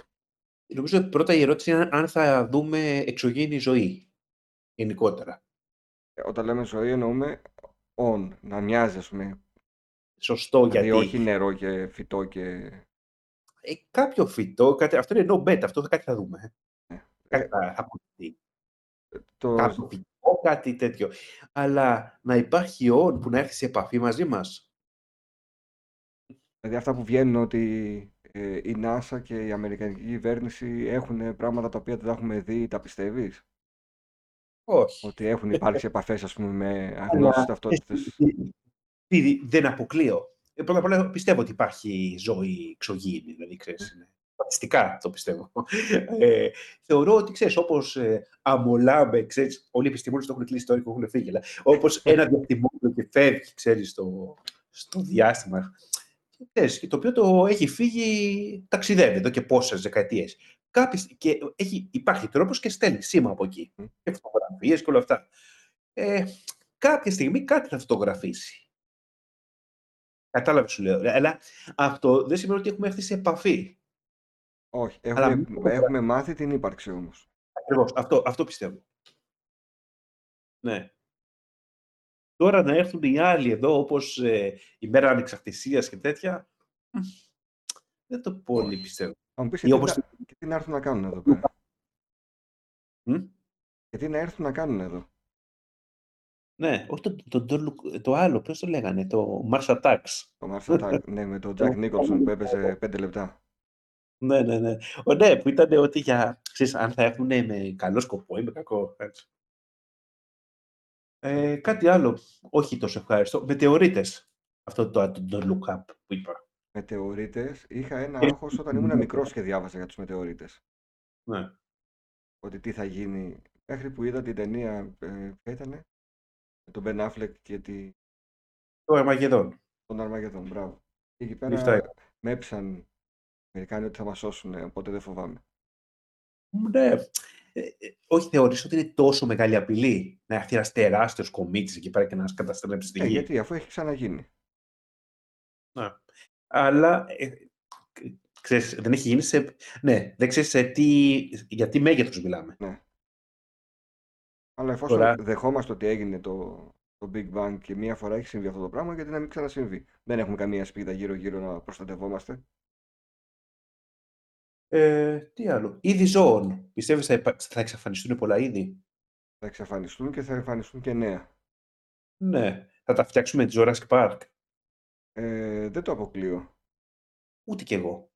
Νομίζω ότι πρώτα η ερώτηση είναι αν θα δούμε εξωγήινη ζωή γενικότερα. Ε, Όταν λέμε ζωή εννοούμε on, να μοιάζει ας πούμε. Σωστό, Δηλαδή γιατί όχι νερό και φυτό και... ε, κάποιο φυτό, κάτι, αυτό είναι no bet, αυτό θα κάτι θα δούμε. Ε, Κάτι θα αποκτηθεί. το... Κάποιο φυτό, κάτι τέτοιο. Αλλά να υπάρχει on που να έρθει σε επαφή μαζί μας. Δηλαδή αυτά που βγαίνουν ότι ε, η NASA και η Αμερικανική κυβέρνηση έχουν πράγματα τα οποία δεν τα έχουμε δει, τα πιστεύεις? Όχι. Ότι έχουν υπάρξει επαφές ας πούμε με αγνώσεις Αλλά, ταυτότητες. ε, ε, ε, δεν αποκλείω. Ε, πρώτα απ' όλα πιστεύω ότι υπάρχει ζωή εξωγήινη, δηλαδή ξέρεις, είναι στατιστικά το πιστεύω. Ε, θεωρώ ότι ξέρεις, όπως ε, αμολάμε, ξέρεις, όλοι οι επιστήμονες το έχουν κλείσει τώρα και έχουν φύγει, αλλά όπως ένα διαστημόπλο και φεύγει, ξέρεις, στο, στο διάστημα, ξέρεις, και το οποίο το έχει φύγει, ταξιδεύει εδώ και πόσες δεκαετίες. Κάποιες, και έχει, υπάρχει τρόπος και στέλνει σήμα από εκεί. Μμ. Και φωτογραφίες και όλα αυτά. Ε, κάποια στιγμή κάτι θα φωτογραφίσει. Κατάλαβες σου λέω. Αλλά αυτό δεν σημαίνει ότι έχουμε έρθει σε επαφή. Όχι, Αλλά έχουμε, μην το έχουμε μάθει την ύπαρξη όμως. Ακριβώς. Αυτό, αυτό πιστεύω. Ναι. Τώρα να έρθουν οι άλλοι εδώ, όπως ε, η μέρα ανεξαρτησίας και τέτοια, μ, δεν το πολύ Όχι. πιστεύω. Θα μου πεις Ή και τι, όπως... να, και τι να έρθουν να κάνουν εδώ πέρα. Μ; Και τι να έρθουν να κάνουν εδώ. Ναι, όχι το, το, το, το, το άλλο, πώς το λέγανε, το Mars Attacks. Το Mars Attack, ναι, με τον Jack Nicholson που έπαιζε 5 λεπτά. Ναι, ναι, ναι. Ο, ναι, που ήταν ότι για, ξέρεις, αν θα έρθουν με καλό σκοπό ή με κακό. Έτσι. Ε, κάτι άλλο, όχι τόσο ευχάριστο. Μετεωρίτες. Αυτό το, το, το look up που είπα. Μετεωρίτες, είχα ένα Ε, άγχος όταν ήμουν μικρός και διάβαζα για τους μετεωρίτες. Ναι. Ότι τι θα γίνει. Μέχρι που είδα την ταινία, ε, ποια ήτανε, με τον Ben Affleck και τη... Το Αρμαγεδόν. Τον Αρμαγεδόν, μπράβο. Και εκεί Είναι αυτά. πέρα με έψαν οι Αμερικάνοι ότι θα μας σώσουν, οπότε δεν φοβάμαι. Ναι. Ε, ε, όχι, θεωρείς ότι είναι τόσο μεγάλη απειλή να έρθει ένας τεράστιος κομίτης εκεί πέρα και να μας καταστρέψει τη Ε, γη; γιατί αφού έχει ξαναγίνει. Ναι. Αλλά, ε, κ- ξέρεις, δεν έχει γίνει σε... Ναι, δεν ξέρεις σε τι, για τι μέγεθος μιλάμε. Ναι. Αλλά εφόσον Τώρα, δεχόμαστε ότι έγινε το, το Big Bang και μία φορά έχει συμβεί αυτό το πράγμα, γιατί να μην ξανασυμβεί. Δεν έχουμε καμία σπίδα γύρω-γύρω να προστατευόμαστε. Ε, τι άλλο. Είδη ζώων. Πιστεύεις θα, υπα- θα εξαφανιστούν πολλά είδη. Θα εξαφανιστούν και θα εμφανιστούν και νέα. Ναι. Θα τα φτιάξουμε με τη Jurassic Park. Ε, δεν το αποκλείω. Ούτε κι εγώ.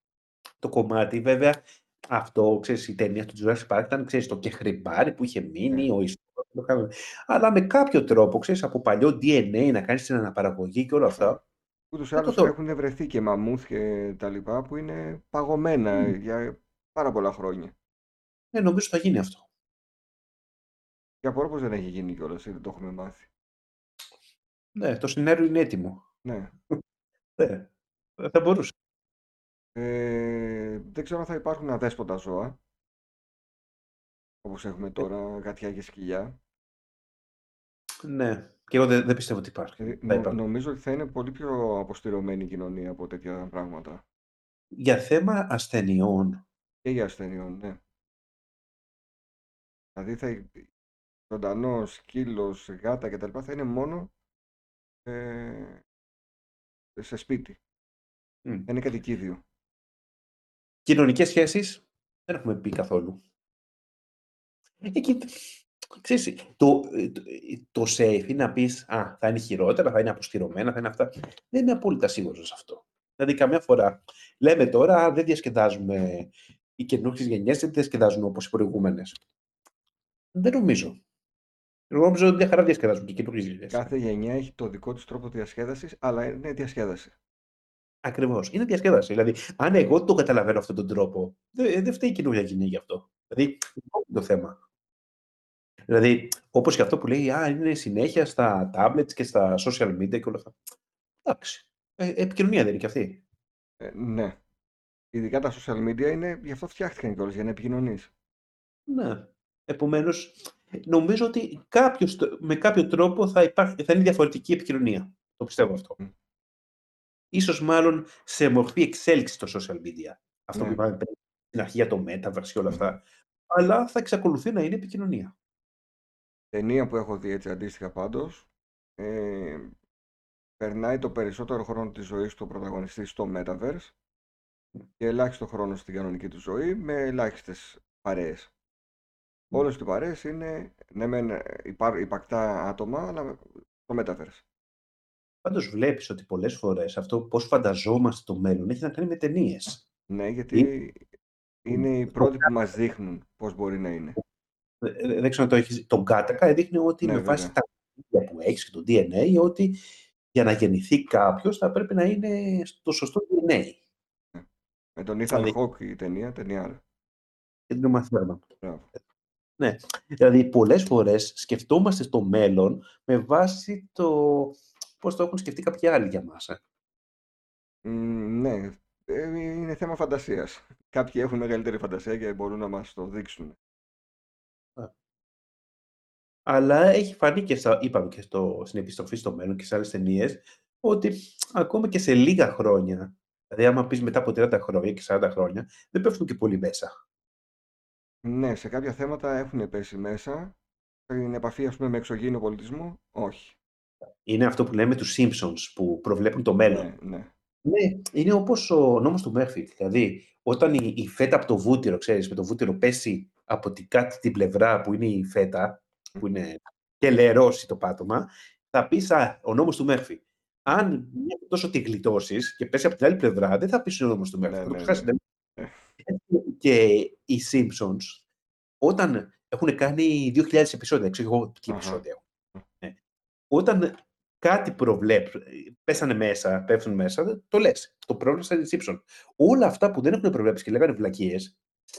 Το κομμάτι, βέβαια, αυτό, ξέρεις, η ταινία του Jurassic Park ήταν, ξέρεις, το κεχριμπάρι που είχε Ναι. μείνει, ο ιστορικός, το κάνουμε. Αλλά με κάποιο τρόπο, ξέρεις, από παλιό DNA να κάνεις την αναπαραγωγή και όλα Ναι. αυτά. Ούτως ή Δεν το άλλω θεωρώ. έχουν βρεθεί και μαμούθ και τα λοιπά που είναι παγωμένα Μμ. για πάρα πολλά χρόνια. Ναι, νομίζω θα γίνει αυτό. Και απορώ πως δεν έχει γίνει κιόλας, δεν το έχουμε μάθει. Ναι, το σενάριο είναι έτοιμο. Ναι. Ναι, θα μπορούσε. Ε, δεν ξέρω αν θα υπάρχουν αδέσποτα ζώα, όπως έχουμε Ε, τώρα, γατιά και σκυλιά. Ναι, και εγώ δεν, δεν πιστεύω ότι υπάρχει. Δηλαδή, Θα νο- υπάρχουν. νομίζω ότι θα είναι πολύ πιο αποστηρωμένη η κοινωνία από τέτοια πράγματα. Για θέμα ασθενειών, Και για ασθενειών, ναι. Δηλαδή θα ζωντανός, σκύλος, γάτα κτλ. θα είναι μόνο ε, σε σπίτι. μ, Θα είναι κατοικίδιο. κοινωνικές σχέσεις, δεν έχουμε πει καθόλου. Εκεί, ξέρεις, το, το, το safe είναι να πεις, α, θα είναι χειρότερα, θα είναι αποστηρωμένα, θα είναι αυτά. Δεν είμαι απόλυτα σίγουρος σε αυτό. Δηλαδή, καμιά φορά λέμε τώρα, «Α, δεν διασκεδάζουμε, οι καινούργιες γενιές δεν διασκεδάζουν όπως οι προηγούμενες. Δεν νομίζω. Εγώ νομίζω ότι μια χαρά διασκεδάζουν και οι καινούργιες γενιές. Κάθε γενιά έχει το δικό της τρόπο διασκέδασης, αλλά είναι διασκέδαση. Ακριβώς. Είναι διασκέδαση. Δηλαδή, αν εγώ το καταλαβαίνω αυτόν τον τρόπο, δεν, δεν φταίει η καινούργια γενιά γι' αυτό. Δηλαδή, αυτό είναι το θέμα. Δηλαδή, όπως και αυτό που λέει, α, είναι συνέχεια στα tablets και στα social media και όλα αυτά. Εντάξει. Ε, επικοινωνία δεν είναι και αυτή. Ε, ναι. Ειδικά τα social media είναι, γι' αυτό φτιάχτηκαν κιόλας, για να επικοινωνείς. Ναι. Επομένως, νομίζω ότι κάποιος, με κάποιο τρόπο θα, υπάρχει, θα είναι διαφορετική επικοινωνία. Το πιστεύω αυτό. Μμ. Ίσως μάλλον σε μορφή εξέλιξη στο social media. Αυτό που Ναι. είπαμε πριν, στην αρχή για το metaverse και όλα Μμμ. αυτά. Αλλά θα εξακολουθεί να είναι επικοινωνία. Ταινία που έχω δει έτσι αντίστοιχα πάντως, ε, περνάει το περισσότερο χρόνο της ζωής του ο πρωταγωνιστής στο Metaverse και ελάχιστο χρόνο στην κανονική του ζωή με ελάχιστες παρέες. Όλες οι παρέες είναι, ναι μεν ε, υπά- υπαρκτά άτομα, αλλά στο Metaverse. Πάντως βλέπεις ότι πολλές φορές αυτό πώς φανταζόμαστε το μέλλον έχει να κάνει με ταινίες. Ναι, γιατί είναι οι πρώτοι που μας δείχνουν πώς μπορεί να είναι. Δεν ξέρω αν το έχεις. Το Gattaca δείχνει ότι Ναι, με βάση βέβαια. τα στοιχεία που έχεις και το DNA, ότι για να γεννηθεί κάποιος θα πρέπει να είναι στο σωστό DNA. Με τον Ethan Δηλαδή- Hawke η ταινία, ταινία. Και την Uma Thurman. Μπράβο. Ναι. Δηλαδή, πολλές φορές σκεφτόμαστε στο μέλλον με βάση το πώς το έχουν σκεφτεί κάποιοι άλλοι για μας. Ε. Μ, ναι, ε, είναι θέμα φαντασίας. Κάποιοι έχουν μεγαλύτερη φαντασία και μπορούν να μας το δείξουν. Αλλά έχει φανεί και, στα, είπαμε και στο, στην επιστροφή στο μέλλον και σε άλλες ταινίες ότι ακόμα και σε λίγα χρόνια, δηλαδή άμα πεις μετά από 30 χρόνια και 40 χρόνια, δεν πέφτουν και πολύ μέσα. Ναι, σε κάποια θέματα έχουν πέσει μέσα. Στην επαφή, ας πούμε, με εξωγήινο πολιτισμό, όχι. Είναι αυτό που λέμε τους Simpsons που προβλέπουν το μέλλον. Ναι, ναι. Ναι, είναι όπως ο νόμος του Μέρφυ. Δηλαδή, όταν η, η φέτα από το βούτυρο, ξέρεις, με το βούτυρο πέσει από την κάτι την πλευρά που είναι η φέτα, που είναι και λερώσει το πάτωμα, θα πεις, α, ο νόμος του Μέρφυ. Αν μια τόσο τη γλιτώσεις και πέσει από την άλλη πλευρά, δεν θα πεις ο νόμος του Μέρφυ. Ναι, θα το ναι, ξεχάσεις. ναι. Και οι Simpsons, όταν έχουν κάνει 2.000 επεισόδια, δεν ξέρω εγώ τι Αχα. επεισόδια έχουν. Ναι. Όταν κάτι προβλέπουν, πέσανε μέσα, πέφτουν μέσα, το λες. Το πρόβλημα οι Simpsons. Όλα αυτά που δεν έχουν προβλέψει και λέγανε βλακίες,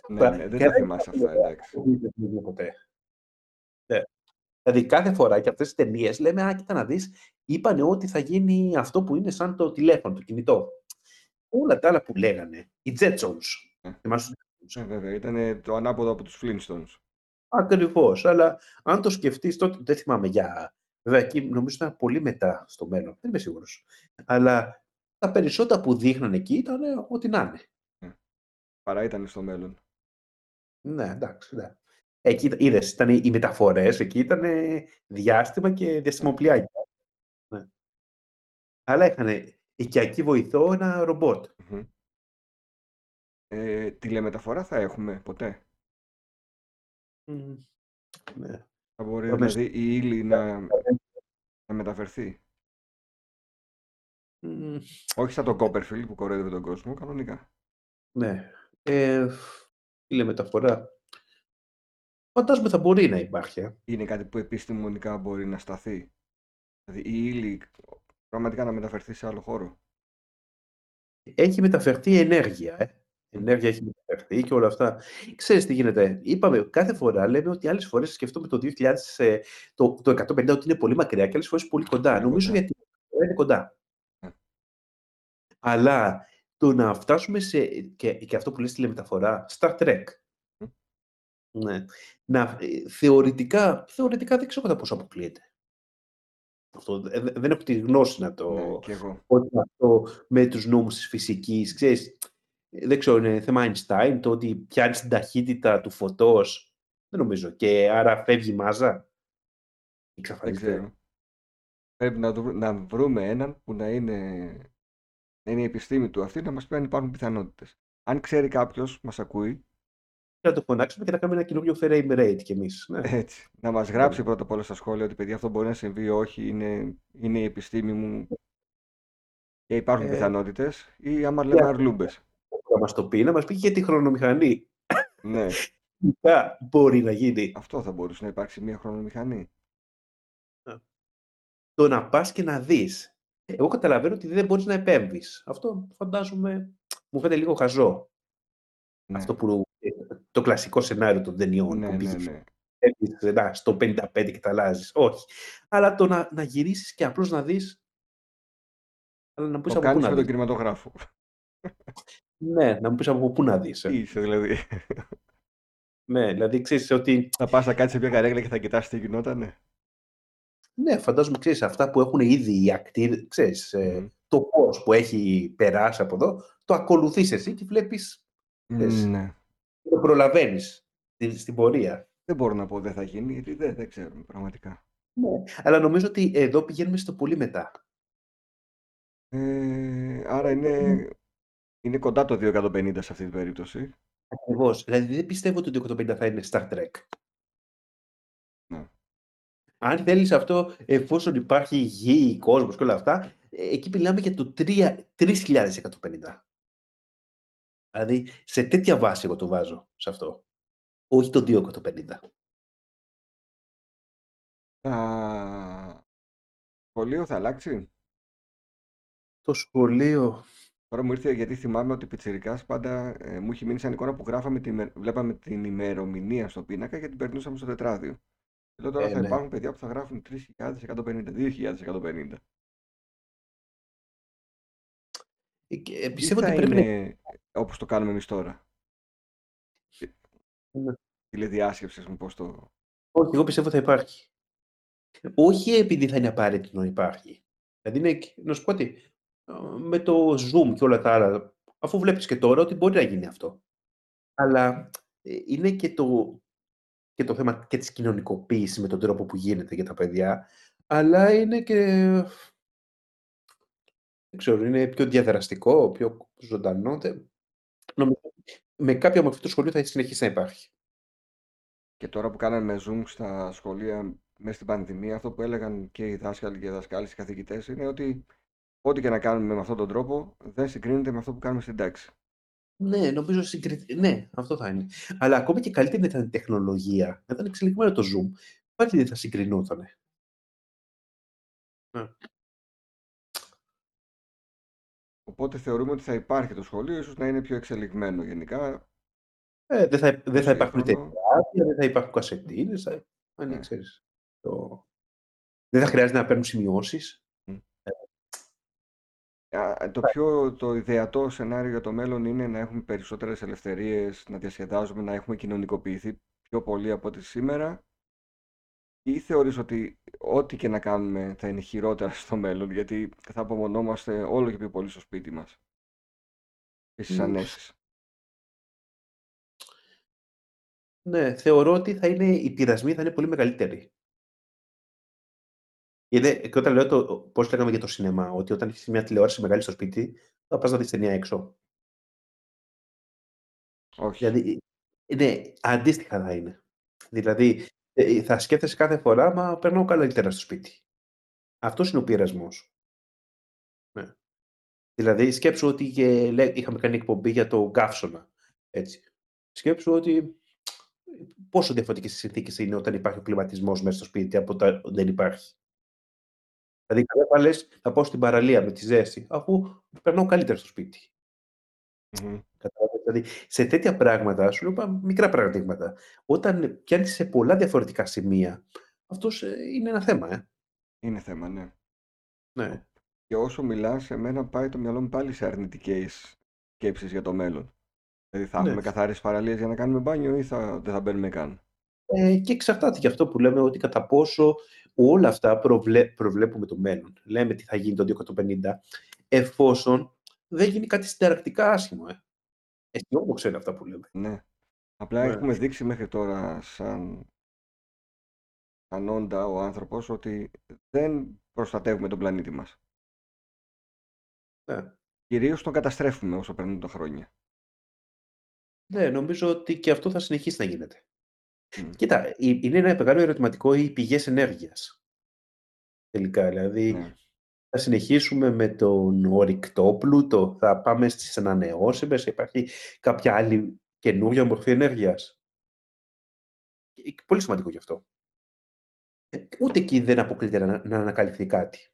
Ναι, ναι, δεν τα θυμάσαι αυτά, εντάξει. δεν ποτέ. Ναι. Δηλαδή κάθε φορά και αυτές τις ταινίες λέμε «Α, κοίτα να δεις, είπανε ότι θα γίνει αυτό που είναι σαν το τηλέφωνο, το κινητό». Όλα τα άλλα που λέγανε, οι Jetsons. Ε. Θυμάσαι Ε, βέβαια, ήταν το ανάποδο από τους Flintstones. Ακριβώς, αλλά αν το σκεφτείς τότε, δεν θυμάμαι για... Βέβαια, εκεί νομίζω ήταν πολύ μετά στο μέλλον, δεν είμαι σίγουρος. Αλλά τα περισσότερα που δείχνανε εκεί ήταν ό,τι να είναι. Παρά ήταν στο μέλλον. Ναι, εντάξει, ναι. Εκεί είδες, ήταν οι μεταφορές, εκεί ήταν διάστημα και διαστημοπλιάκια. Ναι. Αλλά είχαν οικιακή βοηθό, ένα ρομπότ. Μμμ. Ε, τηλεμεταφορά θα έχουμε ποτέ; Μμ. Ναι. Θα μπορεί Το μες- δηλαδή η ύλη να, να μεταφερθεί; Μμ, Όχι σαν τον Κόπερφιλ που κορέδευε τον κόσμο, κανονικά. Ναι. Ε, τηλεμεταφορά. Φαντάζομαι θα μπορεί να υπάρχει. ε. Είναι κάτι που επιστημονικά μπορεί να σταθεί. Δηλαδή η ύλη πραγματικά να μεταφερθεί σε άλλο χώρο. Έχει μεταφερθεί ενέργεια. Ε. Ενέργεια έχει μεταφερθεί και όλα αυτά. Ξέρεις τι γίνεται. Είπαμε κάθε φορά, λέμε ότι άλλες φορές σκεφτούμε το 2000, ε, το, το 150 ότι είναι πολύ μακριά και άλλες φορές πολύ κοντά. Είναι Νομίζω κοντά. γιατί είναι κοντά. Ε. Αλλά το να φτάσουμε σε. και, και αυτό που λες τηλεμεταφορά, Star Trek. Μμ. Ναι. Να, ε, θεωρητικά, θεωρητικά δεν ξέρω κατά πόσο αποκλείεται. Αυτό, ε, δε- δεν έχω τη γνώση να το, Ναι, και εγώ. ότι αυτό με τους νόμους της φυσικής, ξέρεις, ε, δεν ξέρω, είναι θέμα Einstein, το ότι πιάνεις την ταχύτητα του φωτός, δεν νομίζω, και άρα φεύγει η μάζα. Δεν Εξαφανίζεται. ξέρω. Πρέπει να, δου- να βρούμε έναν που να είναι, να είναι η επιστήμη του αυτή να μας πει αν υπάρχουν πιθανότητες. Αν ξέρει κάποιος, μας ακούει, Να το φωνάξουμε και να κάνουμε ένα καινούριο frame rate κι εμείς. Ναι. έτσι, να μας γράψει πρώτα απ' όλα στα σχόλια ότι παιδιά αυτό μπορεί να συμβεί ή όχι, είναι, είναι η επιστήμη μου και υπάρχουν Ε, πιθανότητες ή άμα λέμε yeah. αρλούμπες. Να μας το πει, να μας πει και τη χρονομηχανή. Ναι, Ποια μπορεί να γίνει. αυτό θα μπορούσε να υπάρξει μια χρονομηχανή. Το να πας και να δεις. Εγώ καταλαβαίνω ότι δεν μπορείς να επέμβεις. Αυτό φαντάζομαι, μου φαίνεται λίγο χαζό. Ναι, Αυτό που, ε, το κλασικό σενάριο των ταινιών ναι, που ναι, πήγε ναι. Έπεισε, να, στο 55 και τα αλλάζεις. Όχι. Αλλά το να, να γυρίσεις και απλώς να δεις. Αλλά να μου πεις Το από πού κάνεις να με τον δεις. κινηματογράφο. Ναι, να μου πεις από πού να δεις. Τι είσαι δηλαδή. Ναι, δηλαδή ξέρεις ότι. Θα πας να κάτσεις σε μια καρέκλα και θα κοιτάς τι γινότανε. Ναι, φαντάζομαι ξέρεις αυτά που έχουν ήδη οι ακτήρε. Ξέρεις, ε, Μμμ. το πώς που έχει περάσει από εδώ, το ακολουθείς εσύ και βλέπεις. Ναι. Το προλαβαίνεις στην, στην πορεία. Δεν μπορώ να πω δεν θα γίνει, γιατί δεν, δεν ξέρουμε πραγματικά. Ναι. Αλλά νομίζω ότι εδώ πηγαίνουμε στο πολύ μετά. Ε, άρα είναι, είναι κοντά το 250 σε αυτή την περίπτωση. Ακριβώς. Δηλαδή δεν πιστεύω ότι το 250 θα είναι Star Trek. Ναι. Αν θέλεις αυτό, εφόσον υπάρχει γη, κόσμος και όλα αυτά, ε, εκεί μιλάμε για το 3 3150. Δηλαδή, σε τέτοια βάση εγώ το βάζω σε αυτό. Όχι το 250. Τα... Σχολείο θα αλλάξει; Το σχολείο. Τώρα μου ήρθε γιατί θυμάμαι ότι πιτσιρικάς πάντα ε, μου είχε μείνει σαν εικόνα που γράφαμε τη, με- βλέπαμε την ημερομηνία στο πίνακα και την περνούσαμε στο τετράδιο. Και λέω τώρα Ε, θα ναι. υπάρχουν παιδιά που θα γράφουν 3.150, 2.150. πιστεύω θα ότι πρέπει να. είναι όπως το κάνουμε εμείς τώρα; Ναι. Τηλεδιάσκεψη, ας πούμε, πώς το... Όχι, εγώ πιστεύω θα υπάρχει. Όχι επειδή θα είναι απαραίτητο να υπάρχει. Δηλαδή, είναι, και- να σου πω ότι ε, με το Zoom και όλα τα άλλα, αφού βλέπεις και τώρα ότι μπορεί να γίνει αυτό. Αλλά ε, είναι και το, και το θέμα και της κοινωνικοποίησης με τον τρόπο που γίνεται για τα παιδιά, αλλά είναι και, δεν ξέρω, είναι πιο διαδραστικό, πιο ζωντανό. δεν- Νομίζω, με κάποια μορφή το σχολείο θα συνεχίσει να υπάρχει. Και τώρα που κάναμε Zoom στα σχολεία μέσα στην πανδημία, αυτό που έλεγαν και οι δάσκαλοι και οι δασκάλοι, οι καθηγητές, είναι ότι ό,τι και να κάνουμε με αυτόν τον τρόπο δεν συγκρίνεται με αυτό που κάνουμε στην τάξη. Ναι, νομίζω συγκρι... Ναι, αυτό θα είναι. Αλλά ακόμα και καλύτερη να ήταν η τεχνολογία, να ήταν εξελιγμένο το Zoom, πάλι δεν θα συγκρινόταν. Ναι. Οπότε θεωρούμε ότι θα υπάρχει το σχολείο, ίσως να είναι πιο εξελιγμένο γενικά. Ε, δεν θα, δεν θα πιο υπάρχουν σύγχρονο. τετράδια, δεν θα υπάρχουν κασετίνες, θα... αν Ναι. ξέρεις. Το... Δεν θα χρειάζεται να παίρνουν σημειώσεις. Το πιο το ιδεατό σενάριο για το μέλλον είναι να έχουμε περισσότερες ελευθερίες, να διασκεδάζουμε, να έχουμε κοινωνικοποιηθεί πιο πολύ από ό,τι σήμερα ή θεωρείς ότι ό,τι και να κάνουμε θα είναι χειρότερα στο μέλλον γιατί θα απομονόμαστε όλο και πιο πολύ στο σπίτι μας και στις ανέσεις. Ναι, θεωρώ ότι θα είναι, οι πειρασμοί θα είναι πολύ μεγαλύτεροι. Γιατί και όταν λέω το, πώς λέγαμε για το σινεμά, ότι όταν έχεις μια τηλεόραση μεγάλη στο σπίτι, θα πας να δεις ταινία έξω. Όχι. Δηλαδή, ναι, αντίστοιχα θα είναι. Δηλαδή, ε, θα σκέφτεσαι κάθε φορά, μα περνάω καλύτερα στο σπίτι. Αυτός είναι ο πειρασμός. Ναι. Δηλαδή, σκέψου ότι και, είχαμε κάνει εκπομπή για το γκάφσονα. Έτσι. Σκέψου ότι πόσο διαφορετικές συνθήκες είναι όταν υπάρχει ο κλιματισμός μέσα στο σπίτι από όταν δεν υπάρχει. Δηλαδή, καλά λες, θα πάω στην παραλία με τη ζέστη, αφού περνάω καλύτερα στο σπίτι. Mm-hmm. Δηλαδή, σε τέτοια πράγματα, σου λέω μικρά παραδείγματα, όταν πιάνεις σε πολλά διαφορετικά σημεία, αυτός ε, είναι ένα θέμα, ε. Είναι θέμα, ναι. Ναι. Και όσο μιλάς, σε μένα πάει το μυαλό μου πάλι σε αρνητικές σκέψεις για το μέλλον. Δηλαδή, θα ναι. έχουμε καθαρές παραλίες για να κάνουμε μπάνιο ή θα, δεν θα μπαίνουμε καν; Ε, και εξαρτάται και αυτό που λέμε ότι κατά πόσο όλα αυτά προβλέ, προβλέπουμε το μέλλον. Λέμε τι θα γίνει το 2050, εφόσον δεν γίνει κάτι συνταρακτικά άσχημο. Ε. Εσύ όμως ξέρει αυτά που λέμε. Ναι. Απλά ναι. έχουμε δείξει μέχρι τώρα σαν, σαν όντα ο άνθρωπος ότι δεν προστατεύουμε τον πλανήτη μας. Ναι. Κυρίως τον καταστρέφουμε όσο περνούν τα χρόνια. Ναι, νομίζω ότι και αυτό θα συνεχίσει να γίνεται. Κοίτα, είναι ένα μεγάλο ερωτηματικό οι πηγές ενέργειας. Τελικά, δηλαδή, ναι. Θα συνεχίσουμε με τον ορυκτό πλούτο, θα πάμε στις ανανεώσιμες, υπάρχει κάποια άλλη καινούργια μορφή ενέργειας; Πολύ σημαντικό γι' αυτό. Ε, ούτε εκεί δεν αποκλείται να, να ανακαλυφθεί κάτι.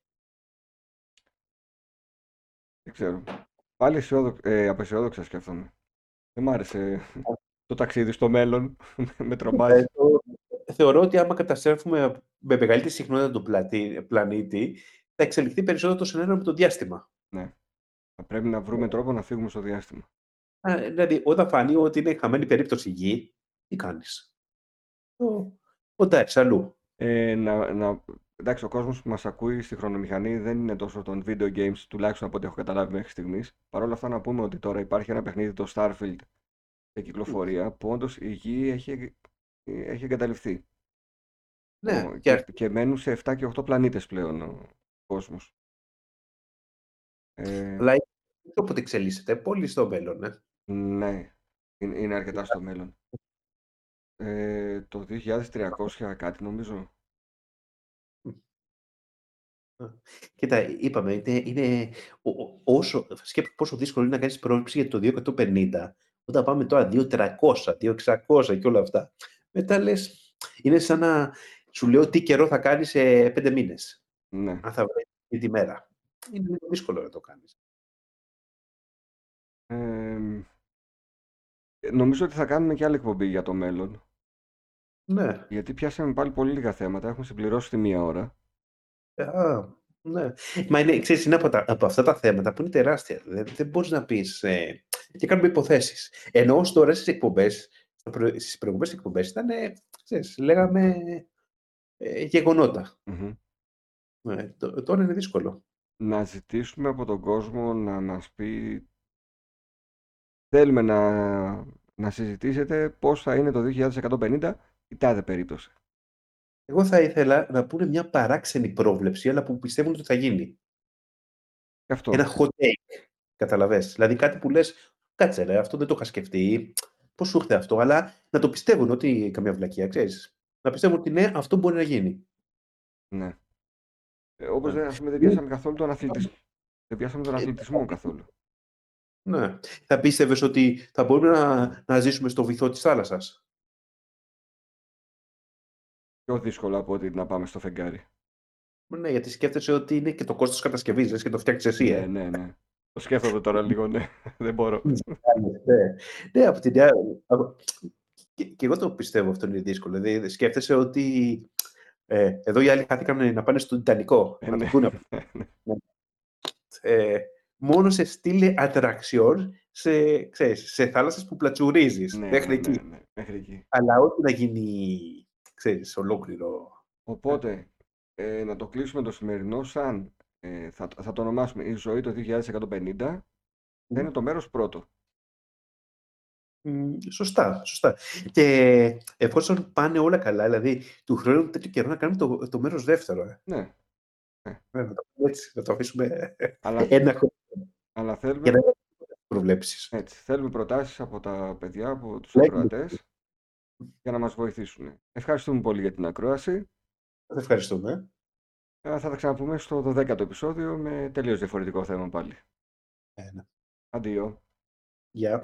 Δεν ξέρω. Πάλι ε, απεσιόδοξα σκέφτομαι. Δεν μ' άρεσε το ταξίδι στο μέλλον. με τρομάζει. Ε, θεωρώ ότι άμα καταστρέφουμε με μεγαλύτερη συχνότητα τον πλανήτη, θα εξελιχθεί περισσότερο το σενάριο με το διάστημα. Ναι. Θα πρέπει να βρούμε τρόπο να φύγουμε στο διάστημα. Α, δηλαδή, όταν φανεί ότι είναι χαμένη περίπτωση γη, τι κάνεις; Οντάξει, αλλού. Ε, να, να, εντάξει, ο κόσμος που μας ακούει στη χρονομηχανή δεν είναι τόσο των video games, τουλάχιστον από ό,τι έχω καταλάβει μέχρι στιγμής. Παρ' όλα αυτά, να πούμε ότι τώρα υπάρχει ένα παιχνίδι, το Starfield, σε κυκλοφορία, που όντως η γη έχει, έχει εγκαταλειφθεί. Ναι, και, και μένουν σε 7 και 8 πλανήτες πλέον ο κόσμος. Ε, Αλλά ε... όποτε εξελίσσεται, πολύ στο μέλλον, ναι. Ναι, είναι αρκετά στο μέλλον. Ε, το 2300 κάτι νομίζω. Κοίτα, είπαμε, είναι, είναι όσο, σκέφτε πόσο δύσκολο είναι να κάνεις πρόβληψη για το 2150, όταν πάμε τώρα 2.300, 2.600 και όλα αυτά, μετά λες, είναι σαν να σου λέω τι καιρό θα κάνεις σε πέντε μήνες. Ναι. Αν θα βρει τη μέρα. Είναι δύσκολο να το κάνεις. Ε, νομίζω ότι θα κάνουμε και άλλη εκπομπή για το μέλλον. Ναι. Γιατί πιάσαμε πάλι πολύ λίγα θέματα. Έχουμε συμπληρώσει τη μία ώρα. Α, ναι. Μα είναι, ξέρεις, είναι από, τα, από αυτά τα θέματα που είναι τεράστια. Δεν, δεν μπορείς να πεις... Ε, και κάνουμε υποθέσεις. Ενώ τώρα στις εκπομπές, στις προηγούμενες εκπομπές ήταν, ξέρεις, λέγαμε ε, γεγονότα. Ε, τώρα είναι δύσκολο. Να ζητήσουμε από τον κόσμο να μας πει θέλουμε να, να συζητήσετε πώς θα είναι το 2150 η τάδε περίπτωση. Εγώ θα ήθελα να πούνε μια παράξενη πρόβλεψη, αλλά που πιστεύουν ότι θα γίνει. Αυτό. Ένα hot take, καταλαβες. Δηλαδή κάτι που λες, κάτσε ρε, αυτό δεν το είχα σκεφτεί, πώς σου ήρθε αυτό, αλλά να το πιστεύουν ότι καμία βλακία, ξέρεις να πιστεύω ότι ναι, αυτό μπορεί να γίνει. Ναι. Ε, όπως ναι. δεν, δεν πιάσαμε καθόλου τον αθλητισμό. Δεν πιάσαμε τον αθλητισμό καθόλου. Ναι. Θα πίστευες ότι θα μπορούμε να, να ζήσουμε στο βυθό της θάλασσας; Πιο δύσκολο από ότι να πάμε στο φεγγάρι. Ναι, γιατί σκέφτεσαι ότι είναι και το κόστος κατασκευής, και το φτιάξεις εσύ. Ναι, ε. ναι, ναι. Το σκέφτομαι τώρα λίγο, ναι. Δεν μπορώ. ναι, ναι, από την άλλη. Και, και εγώ το πιστεύω αυτό είναι δύσκολο. Δηλαδή, σκέφτεσαι ότι Ε, εδώ οι άλλοι χάθηκαν να πάνε στον Τιτανικό. Ε, να ναι. το δουν. ε, μόνο σε στήλε ατραξιόν σε, ξέρεις, σε θάλασσες που πλατσουρίζεις. Ναι, μέχρι ναι, εκεί. ναι, ναι, μέχρι εκεί. Αλλά όχι να γίνει, ξέρεις, ολόκληρο. Οπότε, ε, να το κλείσουμε το σημερινό σαν, ε, θα, θα το ονομάσουμε η ζωή το 2150, θα είναι το μέρος πρώτο. Μ, Σωστά, σωστά. Και εφόσον πάνε όλα καλά, δηλαδή του χρόνου τέτοιο καιρό να κάνουμε το, το μέρος δεύτερο. Ε. Ναι, Ναι, να το πούμε έτσι, να το αφήσουμε αλλά, ένα χρόνο αλλά για θέλουμε, να έχουμε προβλέψεις. έτσι, θέλουμε προτάσεις από τα παιδιά, από τους Ναι. ακροατές, για να μας βοηθήσουν. Ευχαριστούμε πολύ για την ακρόαση. Σας ευχαριστούμε. Ε, Θα τα ξαναπούμε στο 12ο επεισόδιο με τελείως διαφορετικό θέμα πάλι. Ε, ναι. Αντίο. Γεια.